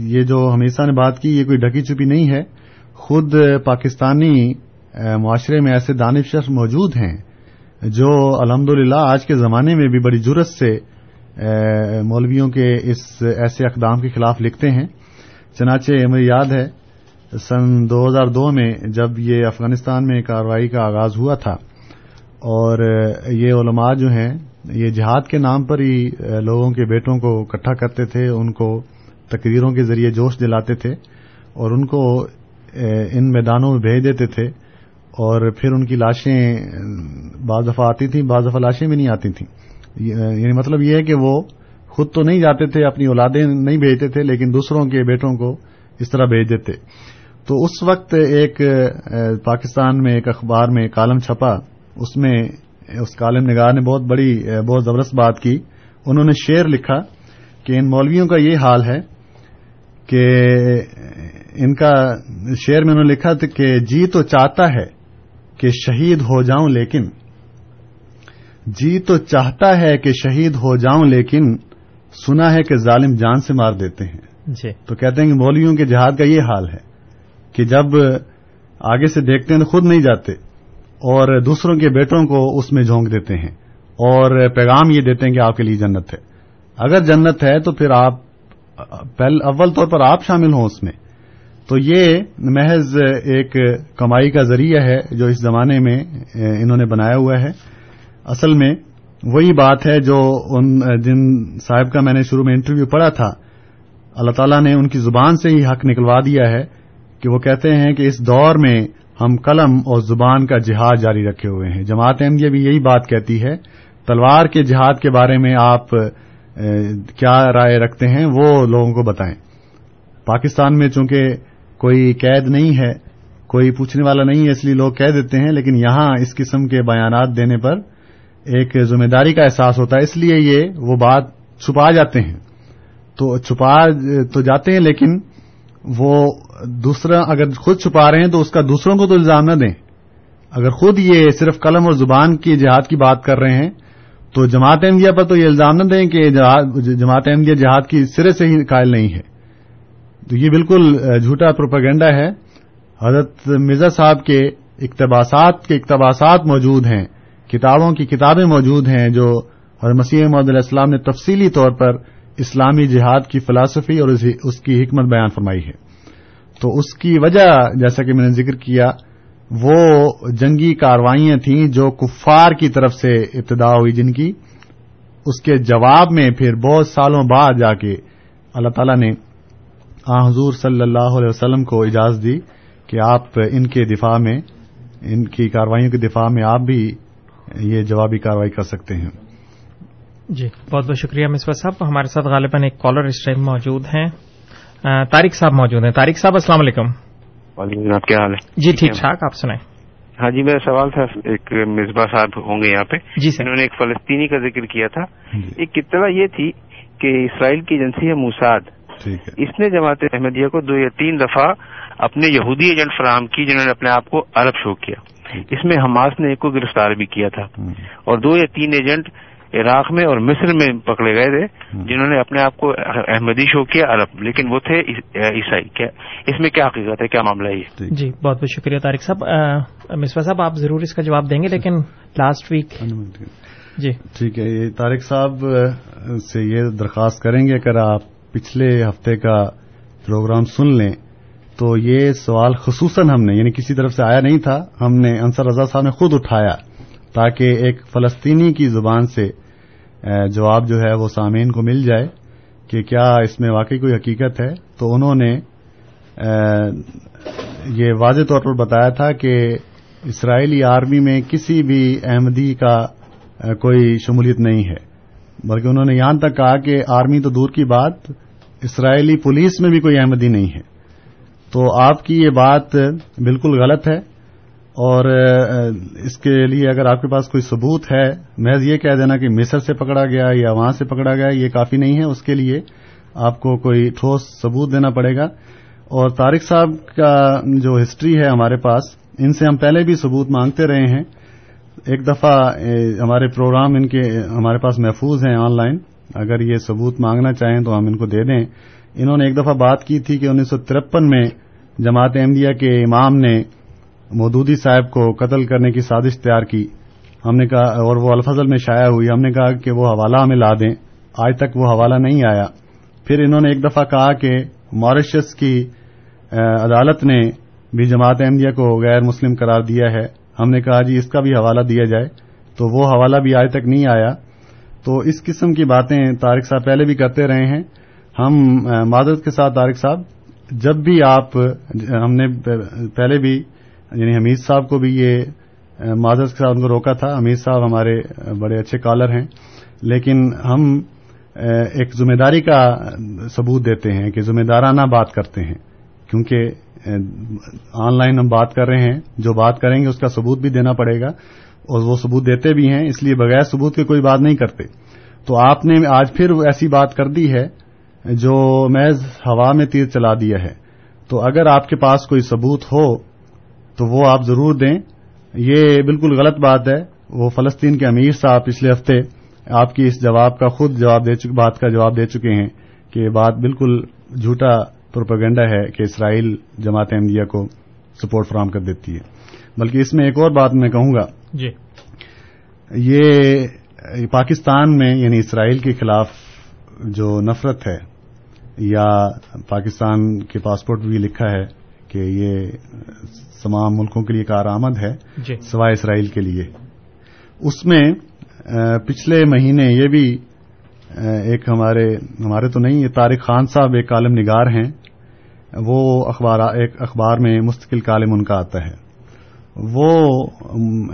E: یہ جو ہمیشہ نے بات کی، یہ کوئی ڈھکی چپی نہیں ہے۔ خود پاکستانی معاشرے میں ایسے دانش موجود ہیں جو الحمد آج کے زمانے میں بھی بڑی جرت سے مولویوں کے اس ایسے اقدام کے خلاف لکھتے ہیں۔ چنانچہ مجھے یاد ہے، سن دو ہزار دو میں جب یہ افغانستان میں کاروائی کا آغاز ہوا تھا اور یہ علماء جو ہیں یہ جہاد کے نام پر ہی لوگوں کے بیٹوں کو اکٹھا کرتے تھے، ان کو تقریروں کے ذریعے جوش دلاتے تھے اور ان کو ان میدانوں میں بھیج دیتے تھے اور پھر ان کی لاشیں، بعض دفعہ آتی تھیں، بعض دفعہ لاشیں بھی نہیں آتی تھیں۔ یعنی مطلب یہ ہے کہ وہ خود تو نہیں جاتے تھے، اپنی اولادیں نہیں بھیجتے تھے، لیکن دوسروں کے بیٹوں کو اس طرح بھیج دیتے۔ تو اس وقت ایک پاکستان میں ایک اخبار میں کالم چھپا، اس میں اس کالم نگار نے بہت بڑی بہت زبردست بات کی۔ انہوں نے شعر لکھا کہ ان مولویوں کا یہ حال ہے کہ ان کا شعر میں انہوں نے لکھا تھا کہ جی تو چاہتا ہے کہ شہید ہو جاؤں لیکن جی تو چاہتا ہے کہ شہید ہو جاؤں لیکن سنا ہے کہ ظالم جان سے مار دیتے ہیں۔
D: جی۔
E: تو کہتے ہیں کہ مولویوں کے جہاد کا یہ حال ہے کہ جب آگے سے دیکھتے ہیں تو خود نہیں جاتے۔ اور دوسروں کے بیٹوں کو اس میں جھونک دیتے ہیں اور پیغام یہ دیتے ہیں کہ آپ کے لیے جنت ہے۔ اگر جنت ہے تو پھر آپ اول طور پر آپ شامل ہوں اس میں۔ تو یہ محض ایک کمائی کا ذریعہ ہے جو اس زمانے میں انہوں نے بنایا ہوا ہے۔ اصل میں وہی بات ہے جو ان جن صاحب کا میں نے شروع میں انٹرویو پڑھا تھا۔ اللہ تعالیٰ نے ان کی زبان سے ہی حق نکلوا دیا ہے کہ وہ کہتے ہیں کہ اس دور میں ہم قلم اور زبان کا جہاد جاری رکھے ہوئے ہیں۔ جماعت احمدیہ بھی یہی بات کہتی ہے، تلوار کے جہاد کے بارے میں آپ کیا رائے رکھتے ہیں وہ لوگوں کو بتائیں۔ پاکستان میں چونکہ کوئی قید نہیں ہے، کوئی پوچھنے والا نہیں ہے، اس لیے لوگ کہہ دیتے ہیں، لیکن یہاں اس قسم کے بیانات دینے پر ایک ذمہ داری کا احساس ہوتا ہے۔ اس لیے یہ وہ بات چھپا جاتے ہیں۔ تو چھپا تو جاتے ہیں، لیکن وہ دوسرا اگر خود چھپا رہے ہیں تو اس کا دوسروں کو تو الزام نہ دیں۔ اگر خود یہ صرف قلم اور زبان کی جہاد کی بات کر رہے ہیں، تو جماعت احمدیہ پر تو یہ الزام نہ دیں کہ جماعت احمدیہ جہاد کی سرے سے ہی قائل نہیں ہے۔ تو یہ بالکل جھوٹا پروپیگنڈا ہے۔ حضرت مرزا صاحب کے اقتباسات کے اقتباسات موجود ہیں۔ کتابوں کی کتابیں موجود ہیں جو حضرت مسیح محمد علیہ السلام نے تفصیلی طور پر اسلامی جہاد کی فلاسفی اور اس کی حکمت بیان فرمائی ہے۔ تو اس کی وجہ جیسا کہ میں نے ذکر کیا، وہ جنگی کاروائیاں تھیں جو کفار کی طرف سے ابتدا ہوئی، جن کی اس کے جواب میں پھر بہت سالوں بعد جا کے اللہ تعالی نے آ حضور صلی اللہ علیہ وسلم کو اجازت دی کہ آپ ان کے دفاع میں، ان کی کاروائیوں کے دفاع میں آپ بھی یہ جوابی کاروائی کر سکتے ہیں۔
D: جی بہت بہت شکریہ مصباح صاحب۔ ہمارے ساتھ غالباً ایک کالر اس ٹائم موجود ہیں۔ طارق صاحب موجود ہیں۔ طارق صاحب السلام علیکم۔
H: وعلیکم جناب کیا حال ہے
D: جی ٹھیک ٹھاک آپ سنائیں۔
H: ہاں جی میرا سوال تھا ایک مصباح صاحب ہوں گے یہاں پہ۔
D: جی سر۔
H: انہوں نے ایک فلسطینی کا ذکر کیا تھا۔ ایک اطلاع یہ تھی کہ اسرائیل کی ایجنسی ہے موساد۔ اس نے جماعت احمدیہ کو دو یا تین دفعہ اپنے یہودی ایجنٹ فراہم کی جنہوں نے اپنے آپ کو عرب شو کیا۔ اس میں حماس نے ایک کو گرفتار بھی کیا تھا۔ اور دو یا تین ایجنٹ عراق میں اور مصر میں پکڑے گئے تھے جنہوں نے اپنے آپ کو احمدی شو کیا عرب۔ لیکن وہ تھے عیسائی۔ کیا اس میں کیا حقیقت ہے؟ کیا معاملہ ہے یہ؟
D: جی۔ بہت بہت شکریہ طارق صاحب۔ مصباح صاحب آپ ضرور اس کا جواب دیں گے لیکن لاسٹ ویک جی۔
E: ٹھیک ہے یہ طارق صاحب سے یہ درخواست کریں گے اگر آپ پچھلے ہفتے کا پروگرام سن لیں تو یہ سوال خصوصاً ہم نے یعنی کسی طرف سے آیا نہیں تھا ہم نے انصر رضا صاحب نے خود اٹھایا تاکہ ایک فلسطینی کی زبان سے جواب جو ہے وہ سامعین کو مل جائے کہ کیا اس میں واقعی کوئی حقیقت ہے۔ تو انہوں نے یہ واضح طور پر بتایا تھا کہ اسرائیلی آرمی میں کسی بھی احمدی کا کوئی شمولیت نہیں ہے۔ بلکہ انہوں نے یہاں تک کہا کہ آرمی تو دور کی بات، اسرائیلی پولیس میں بھی کوئی احمدی نہیں ہے۔ تو آپ کی یہ بات بالکل غلط ہے۔ اور اس کے لیے اگر آپ کے پاس کوئی ثبوت ہے، محض یہ کہہ دینا کہ مصر سے پکڑا گیا یا وہاں سے پکڑا گیا، یہ کافی نہیں ہے، اس کے لیے آپ کو کوئی ٹھوس ثبوت دینا پڑے گا۔ اور طارق صاحب کا جو ہسٹری ہے ہمارے پاس، ان سے ہم پہلے بھی ثبوت مانگتے رہے ہیں۔ ایک دفعہ ہمارے پروگرام ان کے، ہمارے پاس محفوظ ہیں آن لائن۔ اگر یہ ثبوت مانگنا چاہیں تو ہم ان کو دے دیں۔ انہوں نے ایک دفعہ بات کی تھی کہ انیس سو ترپن میں جماعت احمدیہ کے امام نے مودودی صاحب کو قتل کرنے کی سازش تیار کی۔ ہم نے کہا، اور وہ الفضل میں شائع ہوئی۔ ہم نے کہا کہ وہ حوالہ ہمیں لا دیں۔ آج تک وہ حوالہ نہیں آیا۔ پھر انہوں نے ایک دفعہ کہا کہ ماریشس کی عدالت نے بھی جماعت احمدیہ کو غیر مسلم قرار دیا ہے۔ ہم نے کہا جی اس کا بھی حوالہ دیا جائے۔ تو وہ حوالہ بھی آج تک نہیں آیا۔ تو اس قسم کی باتیں طارق صاحب پہلے بھی کرتے رہے ہیں۔ ہم معذرت کے ساتھ طارق صاحب، جب بھی آپ ہم نے پہلے بھی یعنی حمید صاحب کو بھی یہ معذرت کے ساتھ ان کو روکا تھا۔ حمید صاحب ہمارے بڑے اچھے کالر ہیں۔ لیکن ہم ایک ذمہ داری کا ثبوت دیتے ہیں کہ ذمہ دارانہ بات کرتے ہیں۔ کیونکہ آن لائن ہم بات کر رہے ہیں۔ جو بات کریں گے اس کا ثبوت بھی دینا پڑے گا۔ اور وہ ثبوت دیتے بھی ہیں، اس لیے بغیر ثبوت کے کوئی بات نہیں کرتے۔ تو آپ نے آج پھر ایسی بات کر دی ہے جو محض ہوا میں تیر چلا دیا ہے۔ تو اگر آپ کے پاس کوئی ثبوت ہو تو وہ آپ ضرور دیں۔ یہ بالکل غلط بات ہے۔ وہ فلسطین کے امیر صاحب پچھلے ہفتے آپ کی اس جواب کا خود جواب دے چکے بات کا جواب دے چکے ہیں کہ یہ بات بالکل جھوٹا پروپیگنڈا ہے کہ اسرائیل جماعت احمدیہ کو سپورٹ فراہم کر دیتی ہے۔ بلکہ اس میں ایک اور بات میں کہوں گا۔
D: جی۔
E: یہ پاکستان میں یعنی اسرائیل کے خلاف جو نفرت ہے یا پاکستان کے پاسپورٹ بھی لکھا ہے کہ یہ تمام ملکوں کے لیے کارآمد ہے
D: جی۔
E: سوائے اسرائیل کے لیے۔ اس میں پچھلے مہینے یہ بھی ایک ہمارے ہمارے تو نہیں یہ طارق خان صاحب ایک کالم نگار ہیں۔ وہ اخبار ایک اخبار میں مستقل کالم ان کا آتا ہے۔ وہ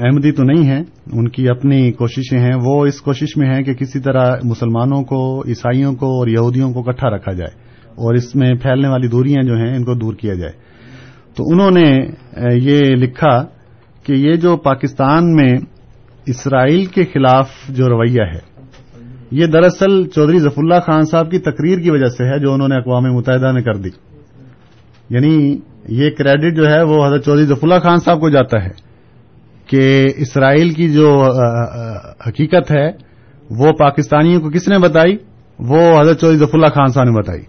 E: احمدی تو نہیں ہیں ان کی اپنی کوششیں ہیں۔ وہ اس کوشش میں ہیں کہ کسی طرح مسلمانوں کو عیسائیوں کو اور یہودیوں کو اکٹھا رکھا جائے اور اس میں پھیلنے والی دوریاں جو ہیں ان کو دور کیا جائے۔ تو انہوں نے یہ لکھا کہ یہ جو پاکستان میں اسرائیل کے خلاف جو رویہ ہے، یہ دراصل چودھری ظف اللہ خان صاحب کی تقریر کی وجہ سے ہے جو انہوں نے اقوام متحدہ میں کر دی۔ یعنی یہ کریڈٹ جو ہے وہ حضرت چودھری ظف اللہ خان صاحب کو جاتا ہے کہ اسرائیل کی جو حقیقت ہے، وہ پاکستانیوں کو کس نے بتائی؟ وہ حضرت چودھری ظف اللہ خان صاحب نے بتائی۔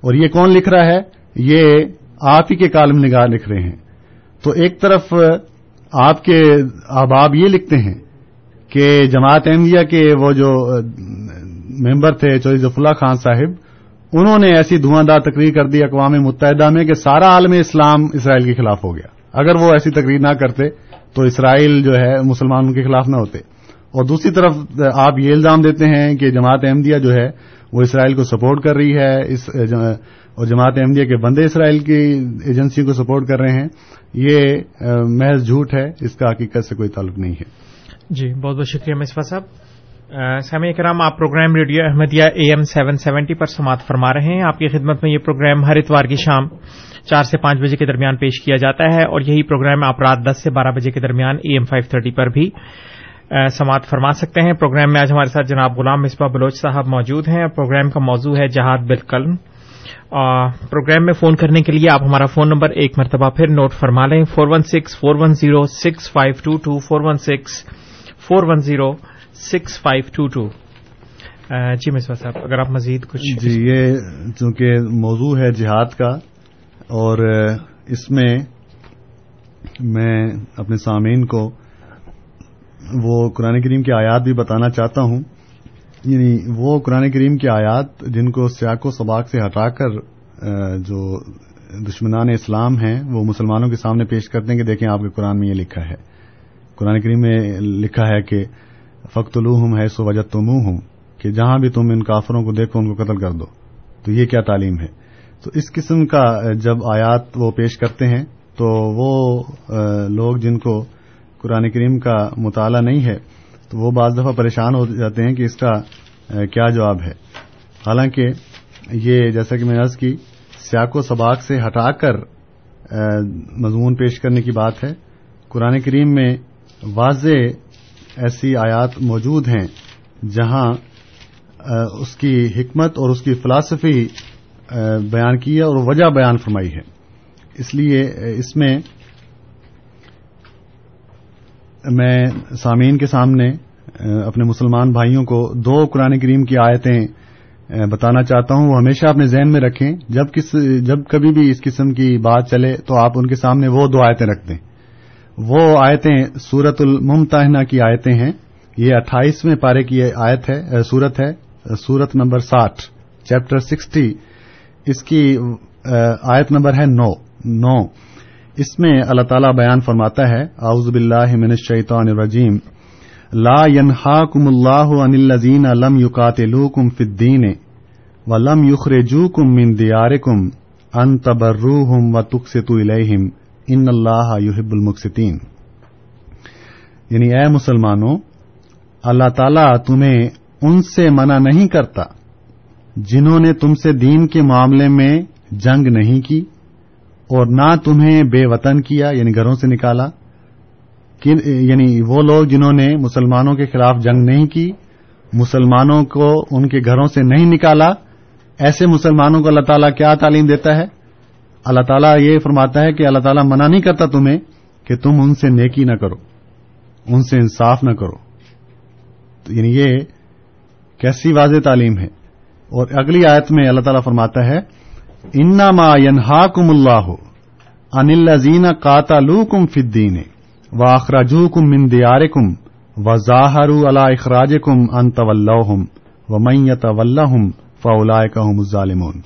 E: اور یہ کون لکھ رہا ہے؟ یہ آپ ہی کے کالم نگاہ لکھ رہے ہیں۔ تو ایک طرف آپ کے احباب یہ لکھتے ہیں کہ جماعت احمدیہ کے وہ جو ممبر تھے چودھری ظف اللہ خان صاحب، انہوں نے ایسی دھواں دار تقریر کر دی اقوام متحدہ میں کہ سارا عالم اسلام اسرائیل کے خلاف ہو گیا۔ اگر وہ ایسی تقریر نہ کرتے تو اسرائیل جو ہے مسلمانوں کے خلاف نہ ہوتے۔ اور دوسری طرف آپ یہ الزام دیتے ہیں کہ جماعت احمدیہ جو ہے وہ اسرائیل کو سپورٹ کر رہی ہے، اس اور جماعت احمدیہ کے بندے اسرائیل کی ایجنسی کو سپورٹ کر رہے ہیں۔ یہ محض جھوٹ ہے، اس کا حقیقت سے کوئی تعلق نہیں ہے۔
D: جی بہت بہت شکریہ مصفا صاحب۔ سامع کرام، آپ programme radio Ahmadiyya A M seven seventy پر سماعت فرما رہے ہیں۔ آپ کی خدمت میں یہ پروگرام ہر اتوار کی شام چار سے پانچ بجے کے درمیان پیش کیا جاتا ہے اور یہی پروگرام آپ رات دس سے بارہ بجے کے درمیان اے ایم فائیو تھرٹی پر بھی سماعت فرما سکتے ہیں۔ پروگرام میں آج ہمارے ساتھ جناب غلام مصباح بلوچ صاحب موجود ہیں۔ پروگرام کا موضوع ہے جہاد بالقلم۔ پروگرام میں فون کرنے کے لیے آپ ہمارا فون نمبر ایک مرتبہ پھر نوٹ فرما لیں۔ Four one six, four one zero, six five two two, four one six, four one zero, six five two two. جی مصباح صاحب، اگر آپ مزید کچھ
E: جی یہ چونکہ موضوع ہے جہاد کا اور اس میں میں اپنے سامعین کو وہ قرآن کریم کی آیات بھی بتانا چاہتا ہوں۔ یعنی وہ قرآن کریم کی آیات جن کو سیاق و سباق سے ہٹا کر جو دشمنان اسلام ہیں، وہ مسلمانوں کے سامنے پیش کرتے ہیں کہ دیکھیں آپ کے قرآن میں یہ لکھا ہے۔ قرآن کریم میں لکھا ہے کہ فخت الوحم ہے سو وجہ تم ہوں کہ جہاں بھی تم ان کافروں کو دیکھو، ان کو قتل کر دو۔ تو یہ کیا تعلیم ہے؟ تو اس قسم کا جب آیات وہ پیش کرتے ہیں، تو وہ لوگ جن کو قرآن کریم کا مطالعہ نہیں ہے، تو وہ بعض دفعہ پریشان ہو جاتے ہیں کہ اس کا کیا جواب ہے۔ حالانکہ یہ جیسا کہ میں عرض کی، سیاق و سباق سے ہٹا کر مضمون پیش کرنے کی بات ہے۔ قرآن کریم میں واضح ایسی آیات موجود ہیں جہاں اس کی حکمت اور اس کی فلاسفی بیان کی ہے اور وجہ بیان فرمائی ہے۔ اس لیے اس میں میں سامعین کے سامنے اپنے مسلمان بھائیوں کو دو قرآن کریم کی آیتیں بتانا چاہتا ہوں، وہ ہمیشہ اپنے ذہن میں رکھیں۔ جب کس، جب کبھی بھی اس قسم کی بات چلے تو آپ ان کے سامنے وہ دو آیتیں رکھ دیں۔ وہ آیتیں سورت الممتحنہ کی آیتیں ہیں۔ یہ اٹھائیسویں پارے کی آیت ہے سورت ہے سورت نمبر ساٹھ، چیپٹر سکسٹی۔ اس کی آیت نمبر ہے نو نو۔ اس میں اللہ تعالیٰ بیان فرماتا ہے، اعوذ باللہ من الشیطان الرجیم، لا ينهاكم الله عن الذين لم يقاتلوكم في الدين ولم يخرجوكم من دياركم ان تبروهم وتقسطوا اليهم ان اللہ يحب المقسطين یعنی اے مسلمانوں، اللہ تعالیٰ تمہیں ان سے منع نہیں کرتا جنہوں نے تم سے دین کے معاملے میں جنگ نہیں کی۔ اور نہ تمہیں بے وطن کیا یعنی گھروں سے نکالا۔ یعنی وہ لوگ جنہوں نے مسلمانوں کے خلاف جنگ نہیں کی، مسلمانوں کو ان کے گھروں سے نہیں نکالا۔ ایسے مسلمانوں کو اللہ تعالیٰ کیا تعلیم دیتا ہے؟ اللہ تعالیٰ یہ فرماتا ہے کہ اللہ تعالیٰ منع نہیں کرتا تمہیں کہ تم ان سے نیکی نہ کرو، ان سے انصاف نہ کرو۔ یعنی یہ کیسی واضح تعلیم ہے؟ اور اگلی آیت میں اللہ تعالیٰ فرماتا ہے انا ما ینہا کم اللہ ان الزین کاتا لو کم فدین و اخراجو کم من دیار کم و ظاہر اللہ اخراج کم ان طول و میت ولہم فولا ظالمون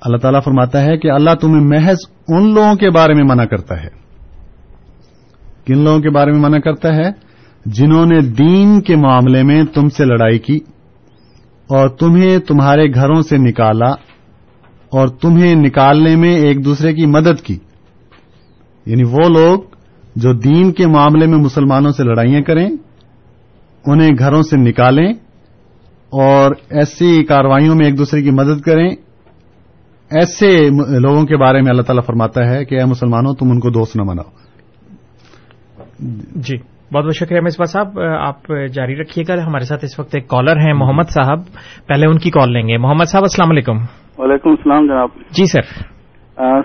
E: اللہ تعالیٰ فرماتا ہے کہ اللہ تمہیں محض ان لوگوں کے بارے میں منع کرتا ہے۔ کن لوگوں کے بارے میں منع کرتا ہے؟ جنہوں نے دین کے معاملے میں تم سے لڑائی کی اور تمہیں تمہارے گھروں سے نکالا اور تمہیں نکالنے میں ایک دوسرے کی مدد کی۔ یعنی وہ لوگ جو دین کے معاملے میں مسلمانوں سے لڑائیاں کریں، انہیں گھروں سے نکالیں اور ایسی کاروائیوں میں ایک دوسرے کی مدد کریں۔ ایسے لوگوں کے بارے میں اللہ تعالیٰ فرماتا ہے کہ اے مسلمانوں، تم ان کو دوست نہ مناؤ
D: جی۔ بہت بہت شکریہ مصباح صاحب آپ جاری رکھیے گا۔ ہمارے ساتھ اس وقت ایک کالر ہیں محمد صاحب۔ پہلے ان کی کال لیں گے۔ محمد صاحب السلام علیکم۔
I: وعلیکم السلام جناب۔
D: جی سر۔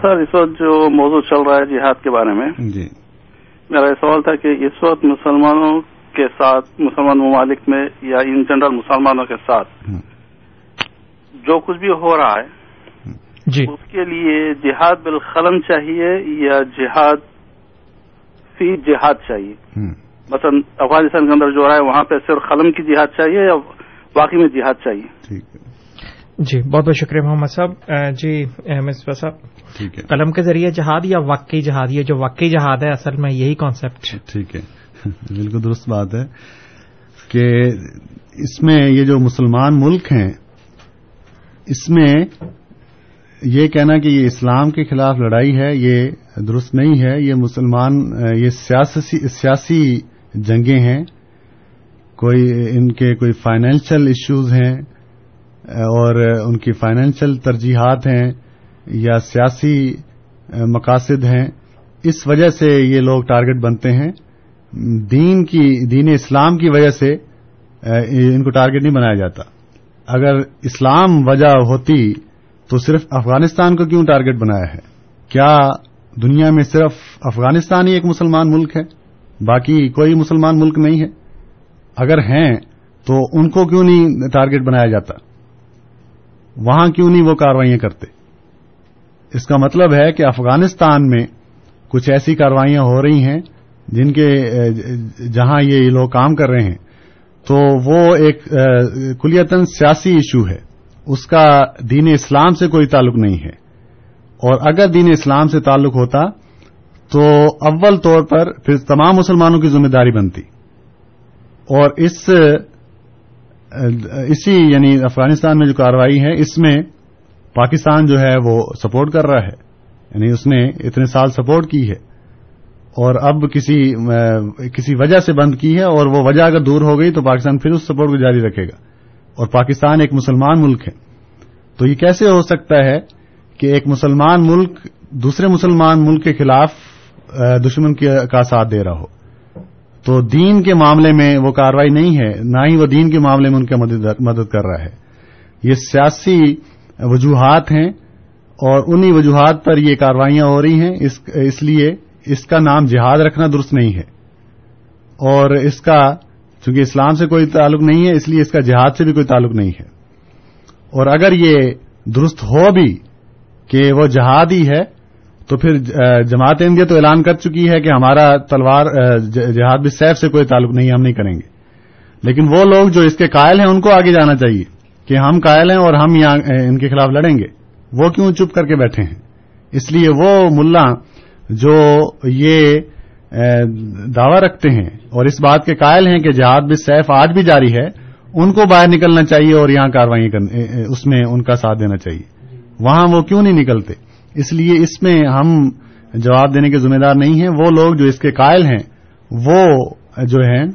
I: سر اس وقت جو موضوع چل رہا ہے جہاد کے بارے میں
E: جی۔
I: میرا یہ سوال تھا کہ اس وقت مسلمانوں کے ساتھ مسلمان ممالک میں یا ان جنرل مسلمانوں کے ساتھ جو کچھ بھی ہو رہا ہے
D: جی۔
I: اس کے لیے جہاد بالخلم چاہیے یا جہاد فی جہاد چاہیے؟ مثلا افغانستان کے اندر جو رہا ہے وہاں پہ صرف قلم کی جہاد چاہیے یا واقعی میں جہاد چاہیے؟
D: جی بہت بہت شکریہ محمد صاحب۔ جی مصباح صاحب قلم کے ذریعے جہاد یا واقعی جہاد؟ یہ جو واقعی جہاد ہے اصل میں یہی کانسیپٹ
E: ٹھیک ہے۔ [LAUGHS] بالکل درست بات ہے کہ اس میں یہ جو مسلمان ملک ہیں اس میں یہ کہنا کہ یہ اسلام کے خلاف لڑائی ہے یہ درست نہیں ہے۔ یہ مسلمان یہ سیاسی سیاسی جنگیں ہیں، کوئی ان کے کوئی فائنینشل ایشوز ہیں، اور ان کی فائنینشل ترجیحات ہیں یا سیاسی مقاصد ہیں، اس وجہ سے یہ لوگ ٹارگٹ بنتے ہیں۔ دین کی، دین اسلام کی وجہ سے ان کو ٹارگٹ نہیں بنایا جاتا۔ اگر اسلام وجہ ہوتی تو صرف افغانستان کو کیوں ٹارگٹ بنایا ہے؟ کیا دنیا میں صرف افغانستان ہی ایک مسلمان ملک ہے؟ باقی کوئی مسلمان ملک نہیں ہے۔ اگر ہیں تو ان کو کیوں نہیں ٹارگٹ بنایا جاتا؟ وہاں کیوں نہیں وہ کاروائیاں کرتے؟ اس کا مطلب ہے کہ افغانستان میں کچھ ایسی کاروائیاں ہو رہی ہیں جن کے، جہاں یہ لوگ کام کر رہے ہیں، تو وہ ایک کلیتن سیاسی ایشو ہے۔ اس کا دین اسلام سے کوئی تعلق نہیں ہے۔ اور اگر دین اسلام سے تعلق ہوتا تو اول طور پر پھر تمام مسلمانوں کی ذمہ داری بنتی۔ اور اس، اسی یعنی افغانستان میں جو کاروائی ہے، اس میں پاکستان جو ہے وہ سپورٹ کر رہا ہے۔ یعنی اس نے اتنے سال سپورٹ کی ہے۔ اور اب کسی کسی وجہ سے بند کی ہے اور وہ وجہ اگر دور ہو گئی تو پاکستان پھر اس سپورٹ کو جاری رکھے گا۔ اور پاکستان ایک مسلمان ملک ہے۔ تو یہ کیسے ہو سکتا ہے کہ ایک مسلمان ملک دوسرے مسلمان ملک کے خلاف دشمن کا ساتھ دے رہا ہو۔ تو دین کے معاملے میں وہ کاروائی نہیں ہے، نہ ہی وہ دین کے معاملے میں ان کی مدد کر رہا ہے۔ یہ سیاسی وجوہات ہیں اور انہی وجوہات پر یہ کاروائیاں ہو رہی ہیں۔ اس لیے اس کا نام جہاد رکھنا درست نہیں ہے۔ اور اس کا، چونکہ اسلام سے کوئی تعلق نہیں ہے، اس لیے اس کا جہاد سے بھی کوئی تعلق نہیں ہے۔ اور اگر یہ درست ہو بھی کہ وہ جہاد ہی ہے تو پھر جماعت انڈیا تو اعلان کر چکی ہے کہ ہمارا تلوار جہاد بھی سیف سے کوئی تعلق نہیں، ہم نہیں کریں گے۔ لیکن وہ لوگ جو اس کے قائل ہیں، ان کو آگے جانا چاہیے کہ ہم قائل ہیں اور ہم یہاں ان کے خلاف لڑیں گے۔ وہ کیوں چپ کر کے بیٹھے ہیں؟ اس لیے وہ ملا جو یہ دعوی رکھتے ہیں اور اس بات کے قائل ہیں کہ جہاد بھی سیف آج بھی جاری ہے، ان کو باہر نکلنا چاہیے اور یہاں کاروائی اس میں ان کا ساتھ دینا چاہیے۔ وہاں وہ کیوں نہیں نکلتے؟ اس لیے اس میں ہم جواب دینے کے ذمہ دار نہیں ہیں۔ وہ لوگ جو اس کے قائل ہیں وہ جو ہیں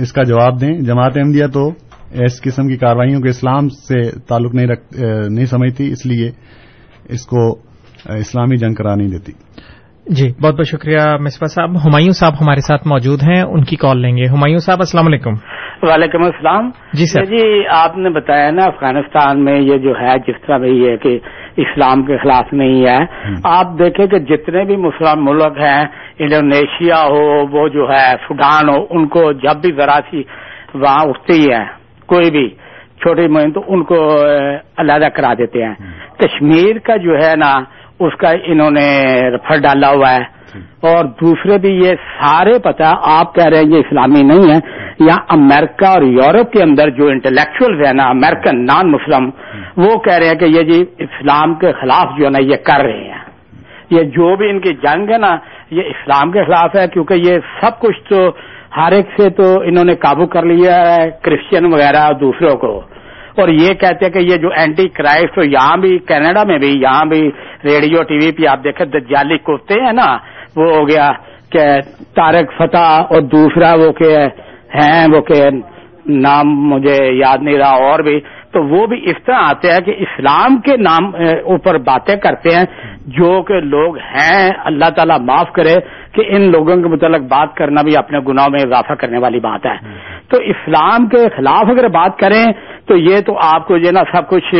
E: اس کا جواب دیں۔ جماعت احمدیہ تو اس قسم کی کاروائیوں کے اسلام سے تعلق نہیں رکھ نہیں سمجھتی اس لیے اس کو اسلامی جنگ کرا نہیں دیتی۔
D: جی بہت بہت شکریہ مصباح صاحب۔ ہمایوں صاحب ہمارے ساتھ موجود ہیں ان کی کال لیں گے۔ ہمایوں صاحب السلام علیکم۔
J: وعلیکم السلام۔
D: جی سر۔
J: جی آپ نے بتایا نا افغانستان میں یہ جو ہے جس طرح بھی ہے کہ اسلام کے خلاف نہیں ہے۔ آپ دیکھیں کہ جتنے بھی مسلم ملک ہیں انڈونیشیا ہو وہ جو ہے سوڈان ہو ان کو جب بھی ذرا سی وہاں اٹھتی ہے کوئی بھی چھوٹی مہم تو ان کو علیحدہ کرا دیتے ہیں۔ کشمیر کا جو ہے نا اس کا انہوں نے رفر ڈالا ہوا ہے۔ اور دوسرے بھی یہ سارے پتا آپ کہہ رہے ہیں یہ اسلامی نہیں ہے۔ یا امریکہ اور یورپ کے اندر جو انٹلیکچوئل ہے نا امریکن نان مسلم وہ کہہ رہے ہیں کہ یہ جی اسلام کے خلاف جو ہے نا یہ کر رہے ہیں۔ یہ جو بھی ان کی جنگ ہے نا یہ اسلام کے خلاف ہے کیونکہ یہ سب کچھ تو ہر ایک سے تو انہوں نے قابو کر لیا ہے کرسچن وغیرہ دوسروں کو۔ اور یہ کہتے ہیں کہ یہ جو اینٹی کرائسٹ یہاں بھی کینیڈا میں بھی یہاں بھی ریڈیو ٹی وی پہ آپ دیکھیں دجالی کوتے ہیں نا وہ ہو گیا کہ تارک فتح اور دوسرا وہ کہ ہیں وہ کہ نام مجھے یاد نہیں رہا اور بھی۔ تو وہ بھی اس طرح آتے ہیں کہ اسلام کے نام اوپر باتیں کرتے ہیں جو کہ لوگ ہیں اللہ تعالیٰ معاف کرے کہ ان لوگوں کے متعلق بات کرنا بھی اپنے گناہوں میں اضافہ کرنے والی بات ہے۔ تو اسلام کے خلاف اگر بات کریں تو یہ تو آپ کو جو نا سب کچھ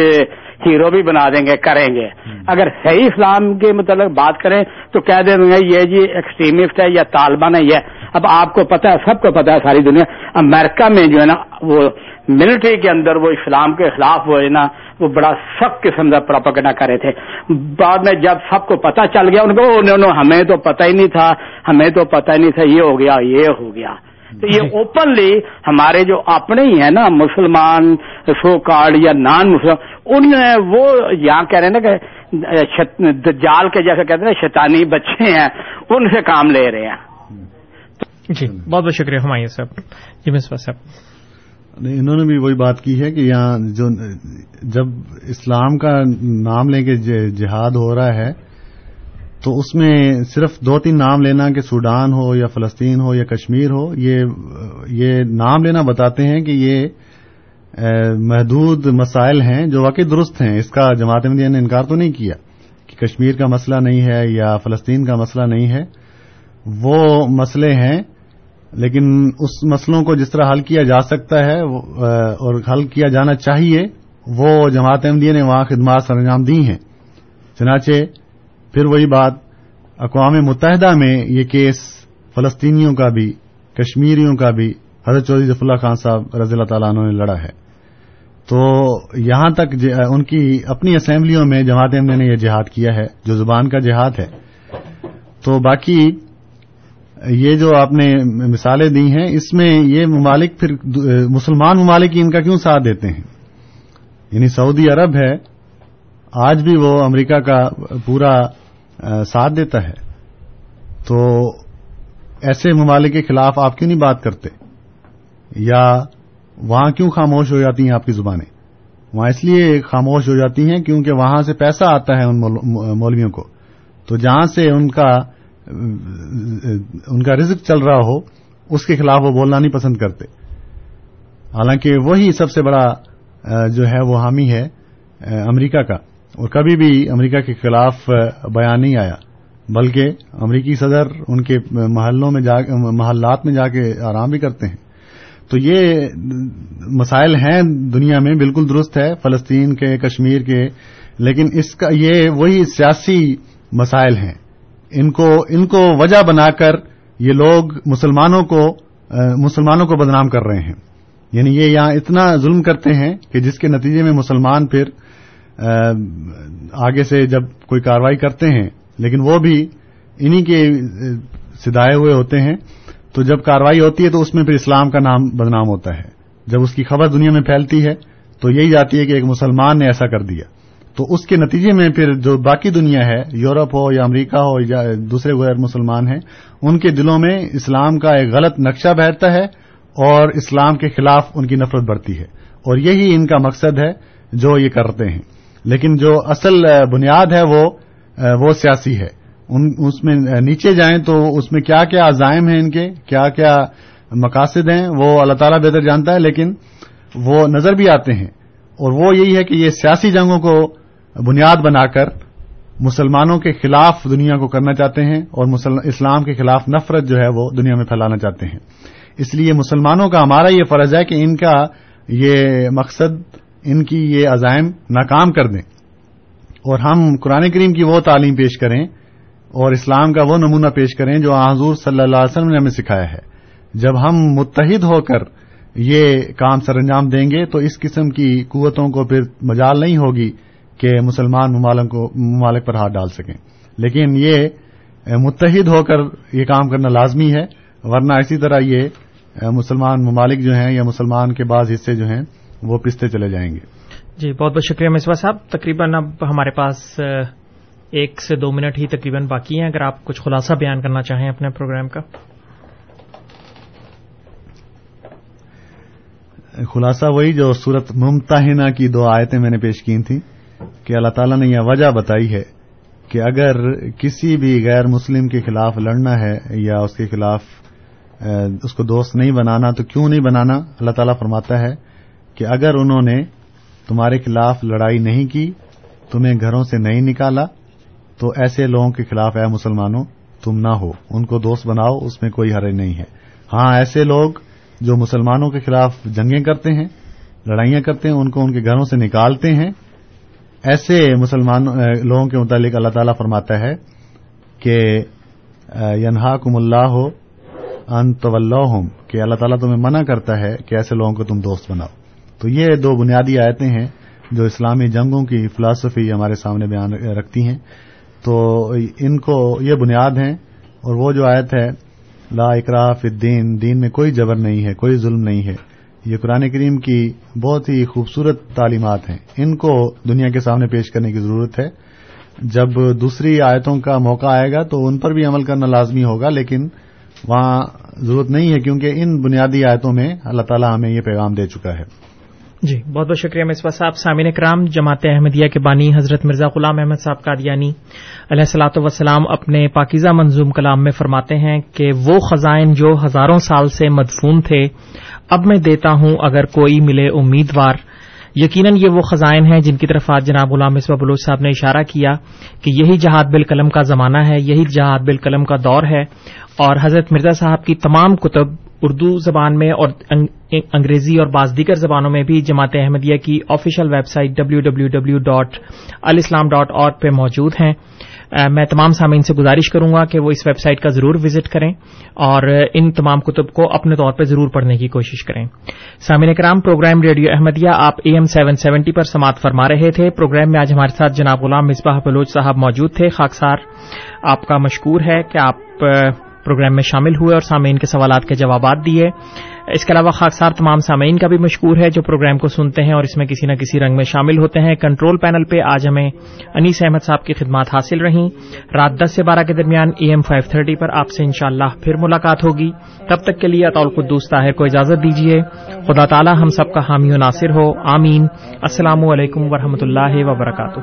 J: ہیرو بھی بنا دیں گے کریں گے۔ اگر صحیح اسلام کے متعلق بات کریں تو کہہ دیں گے یہ جی ایکسٹریمسٹ ہے یا طالبان ہے یہ اب آپ کو پتا ہے سب کو پتا ہے ساری دنیا۔ امریکہ میں جو ہے نا وہ ملٹری کے اندر وہ اسلام کے خلاف وہ ہے نا وہ بڑا سخت قسم کا پراپگنڈا کر رہے تھے۔ بعد میں جب سب کو پتا چل گیا ان کو ہمیں تو پتہ ہی نہیں تھا ہمیں تو پتہ ہی نہیں تھا یہ ہو گیا یہ ہو گیا۔ تو یہ اوپنلی ہمارے جو اپنے ہی ہیں نا مسلمان سو کارڈ یا نان مسلم ان وہ یہاں کہہ رہے ہیں نا کہ دجال کے جیسے کہتے ہیں شیطانی بچے ہیں ان سے کام لے رہے ہیں۔
D: جی بہت بہت شکریہ ہمایوں صاحب جی مصباح صاحب۔
E: انہوں نے بھی وہی بات کی ہے کہ یہاں جو جب اسلام کا نام لے کے جہاد ہو رہا ہے تو اس میں صرف دو تین نام لینا کہ سوڈان ہو یا فلسطین ہو یا کشمیر ہو، یہ یہ نام لینا بتاتے ہیں کہ یہ محدود مسائل ہیں جو واقعی درست ہیں۔ اس کا جماعت مدیہ نے انکار تو نہیں کیا کہ کشمیر کا مسئلہ نہیں ہے یا فلسطین کا مسئلہ نہیں ہے۔ وہ مسئلے ہیں، لیکن اس مسئلوں کو جس طرح حل کیا جا سکتا ہے اور حل کیا جانا چاہیے، وہ جماعت احمدیہ نے وہاں خدمات سر انجام دی ہیں۔ چنانچہ پھر وہی بات اقوام متحدہ میں یہ کیس فلسطینیوں کا بھی، کشمیریوں کا بھی حضرت چودھری ظف اللہ خان صاحب رضی اللہ تعالیٰ عنہ نے لڑا ہے۔ تو یہاں تک جی، ان کی اپنی اسمبلیوں میں جماعت احمدیہ نے یہ جہاد کیا ہے، جو زبان کا جہاد ہے۔ تو باقی یہ جو آپ نے مثالیں دی ہیں، اس میں یہ ممالک پھر مسلمان ممالک ان کا کیوں ساتھ دیتے ہیں؟ یعنی سعودی عرب ہے، آج بھی وہ امریکہ کا پورا ساتھ دیتا ہے۔ تو ایسے ممالک کے خلاف آپ کیوں نہیں بات کرتے؟ یا وہاں کیوں خاموش ہو جاتی ہیں آپ کی زبانیں؟ وہاں اس لیے خاموش ہو جاتی ہیں کیونکہ وہاں سے پیسہ آتا ہے ان مولویوں کو۔ تو جہاں سے ان کا ان کا رزق چل رہا ہو، اس کے خلاف وہ بولنا نہیں پسند کرتے۔ حالانکہ وہی سب سے بڑا جو ہے وہ حامی ہے امریکہ کا۔ اور کبھی بھی امریکہ کے خلاف بیان نہیں آیا۔ بلکہ امریکی صدر ان کے محلوں میں جا، محلات میں جا کے آرام بھی کرتے ہیں۔ تو یہ مسائل ہیں دنیا میں، بالکل درست ہے، فلسطین کے، کشمیر کے۔ لیکن اس کا، یہ وہی سیاسی مسائل ہیں۔ ان کو ان کو وجہ بنا کر یہ لوگ مسلمانوں کو مسلمانوں کو بدنام کر رہے ہیں۔ یعنی یہ یہاں اتنا ظلم کرتے ہیں کہ جس کے نتیجے میں مسلمان پھر آگے سے جب کوئی کاروائی کرتے ہیں، لیکن وہ بھی انہی کے سدائے ہوئے ہوتے ہیں، تو جب کاروائی ہوتی ہے تو اس میں پھر اسلام کا نام بدنام ہوتا ہے۔ جب اس کی خبر دنیا میں پھیلتی ہے، تو یہی جاتی ہے کہ ایک مسلمان نے ایسا کر دیا۔ تو اس کے نتیجے میں پھر جو باقی دنیا ہے، یورپ ہو یا امریکہ ہو یا دوسرے غیر مسلمان ہیں، ان کے دلوں میں اسلام کا ایک غلط نقشہ بیٹھتا ہے اور اسلام کے خلاف ان کی نفرت بڑھتی ہے۔ اور یہی ان کا مقصد ہے جو یہ کرتے ہیں۔ لیکن جو اصل بنیاد ہے وہ وہ سیاسی ہے۔ ان، اس میں نیچے جائیں تو اس میں کیا کیا عزائم ہیں ان کے، کیا کیا مقاصد ہیں، وہ اللہ تعالیٰ بہتر جانتا ہے، لیکن وہ نظر بھی آتے ہیں۔ اور وہ یہی ہے کہ یہ سیاسی جنگوں کو بنیاد بنا کر مسلمانوں کے خلاف دنیا کو کرنا چاہتے ہیں اور اسلام کے خلاف نفرت جو ہے وہ دنیا میں پھیلانا چاہتے ہیں۔ اس لیے مسلمانوں کا ہمارا یہ فرض ہے کہ ان کا یہ مقصد ان کی یہ عزائم ناکام کر دیں۔ اور ہم قرآن کریم کی وہ تعلیم پیش کریں اور اسلام کا وہ نمونہ پیش کریں جو حضور صلی اللہ علیہ وسلم نے ہمیں سکھایا ہے۔ جب ہم متحد ہو کر یہ کام سر انجام دیں گے تو اس قسم کی قوتوں کو پھر مجال نہیں ہوگی کہ مسلمان ممالک پر ہاتھ ڈال سکیں۔ لیکن یہ متحد ہو کر یہ کام کرنا لازمی ہے، ورنہ اسی طرح یہ مسلمان ممالک جو ہیں یا مسلمان کے بعض حصے جو ہیں وہ پستے چلے جائیں گے۔
D: جی بہت بہت شکریہ مصباح صاحب۔ تقریباً اب ہمارے پاس ایک سے دو منٹ ہی تقریباً باقی ہیں۔ اگر آپ کچھ خلاصہ بیان کرنا چاہیں اپنے پروگرام کا۔
E: خلاصہ وہی جو صورت ممتحنہ کی دو آیتیں میں نے پیش کی تھیں کہ اللہ تعالیٰ نے یہ وجہ بتائی ہے کہ اگر کسی بھی غیر مسلم کے خلاف لڑنا ہے یا اس کے خلاف اس کو دوست نہیں بنانا تو کیوں نہیں بنانا؟ اللہ تعالیٰ فرماتا ہے کہ اگر انہوں نے تمہارے خلاف لڑائی نہیں کی، تمہیں گھروں سے نہیں نکالا، تو ایسے لوگوں کے خلاف اے مسلمانوں، تم نہ ہو، ان کو دوست بناؤ، اس میں کوئی حرج نہیں ہے۔ ہاں ایسے لوگ جو مسلمانوں کے خلاف جنگیں کرتے ہیں، لڑائیاں کرتے ہیں، ان کو ان کے گھروں سے نکالتے ہیں۔ ایسے مسلمان لوگوں کے متعلق اللہ تعالیٰ فرماتا ہے کہ ینہا کم اللہ ہو ان کہ اللہ تعالیٰ تمہیں منع کرتا ہے کہ ایسے لوگوں کو تم دوست بناؤ۔ تو یہ دو بنیادی آیتیں ہیں جو اسلامی جنگوں کی فلاسفی ہمارے سامنے بیان رکھتی ہیں۔ تو ان کو یہ بنیاد ہیں اور وہ جو آیت ہے، لا اقراف الدین، دین میں کوئی جبر نہیں ہے، کوئی ظلم نہیں ہے۔ یہ قرآن کریم کی بہت ہی خوبصورت تعلیمات ہیں۔ ان کو دنیا کے سامنے پیش کرنے کی ضرورت ہے۔ جب دوسری آیتوں کا موقع آئے گا تو ان پر بھی عمل کرنا لازمی ہوگا، لیکن وہاں ضرورت نہیں ہے کیونکہ ان بنیادی آیتوں میں اللہ تعالیٰ ہمیں یہ پیغام دے چکا ہے۔
D: جی بہت بہت شکریہ مصباح صاحب. سامعین کرام جماعت احمدیہ کے بانی حضرت مرزا غلام احمد صاحب قادیانی علیہ صلاۃ وسلام اپنے پاکیزہ منظوم کلام میں فرماتے ہیں کہ وہ خزائن جو ہزاروں سال سے مدفون تھے، اب میں دیتا ہوں اگر کوئی ملے امیدوار یقیناً یہ وہ خزائن ہیں جن کی طرف آج جناب غلام مصباح بلوچ صاحب نے اشارہ کیا کہ یہی جہاد بالقلم کا زمانہ ہے، یہی جہاد بالقلم کا دور ہے اور حضرت مرزا صاحب کی تمام کتب اردو زبان میں اور انگریزی اور بعض دیگر زبانوں میں بھی جماعت احمدیہ کی official website W W W dot alislam dot اور پہ موجود ہیں۔ میں تمام سامعین سے گزارش کروں گا کہ وہ اس ویب سائٹ کا ضرور وزٹ کریں اور ان تمام کتب کو اپنے طور پہ ضرور پڑھنے کی کوشش کریں۔ سامعین کرام پروگرام ریڈیو احمدیہ آپ اے ایم سیون سیونٹی پر سماعت فرما رہے تھے۔ پروگرام میں آج ہمارے ساتھ جناب غلام مصباح بلوچ صاحب موجود تھے، خاکسار، آپ کا مشکور ہے کہ آپ پروگرام میں شامل ہوئے اور سامعین کے سوالات کے جوابات دیے۔ اس کے علاوہ خاکسار تمام سامعین کا بھی مشکور ہے جو پروگرام کو سنتے ہیں اور اس میں کسی نہ کسی رنگ میں شامل ہوتے ہیں۔ کنٹرول پینل پہ آج ہمیں انیس احمد صاحب کی خدمات حاصل رہیں۔ رات دس سے بارہ کے درمیان اے ایم فائیو تھرٹی پر آپ سے انشاءاللہ پھر ملاقات ہوگی۔ تب تک کے لیے اطول قدوس طاہر کو اجازت دیجیے۔ خدا تعالی ہم سب کا حامی و ناصر ہو۔ آمین۔ السلام علیکم ورحمۃ اللہ وبرکاتہ۔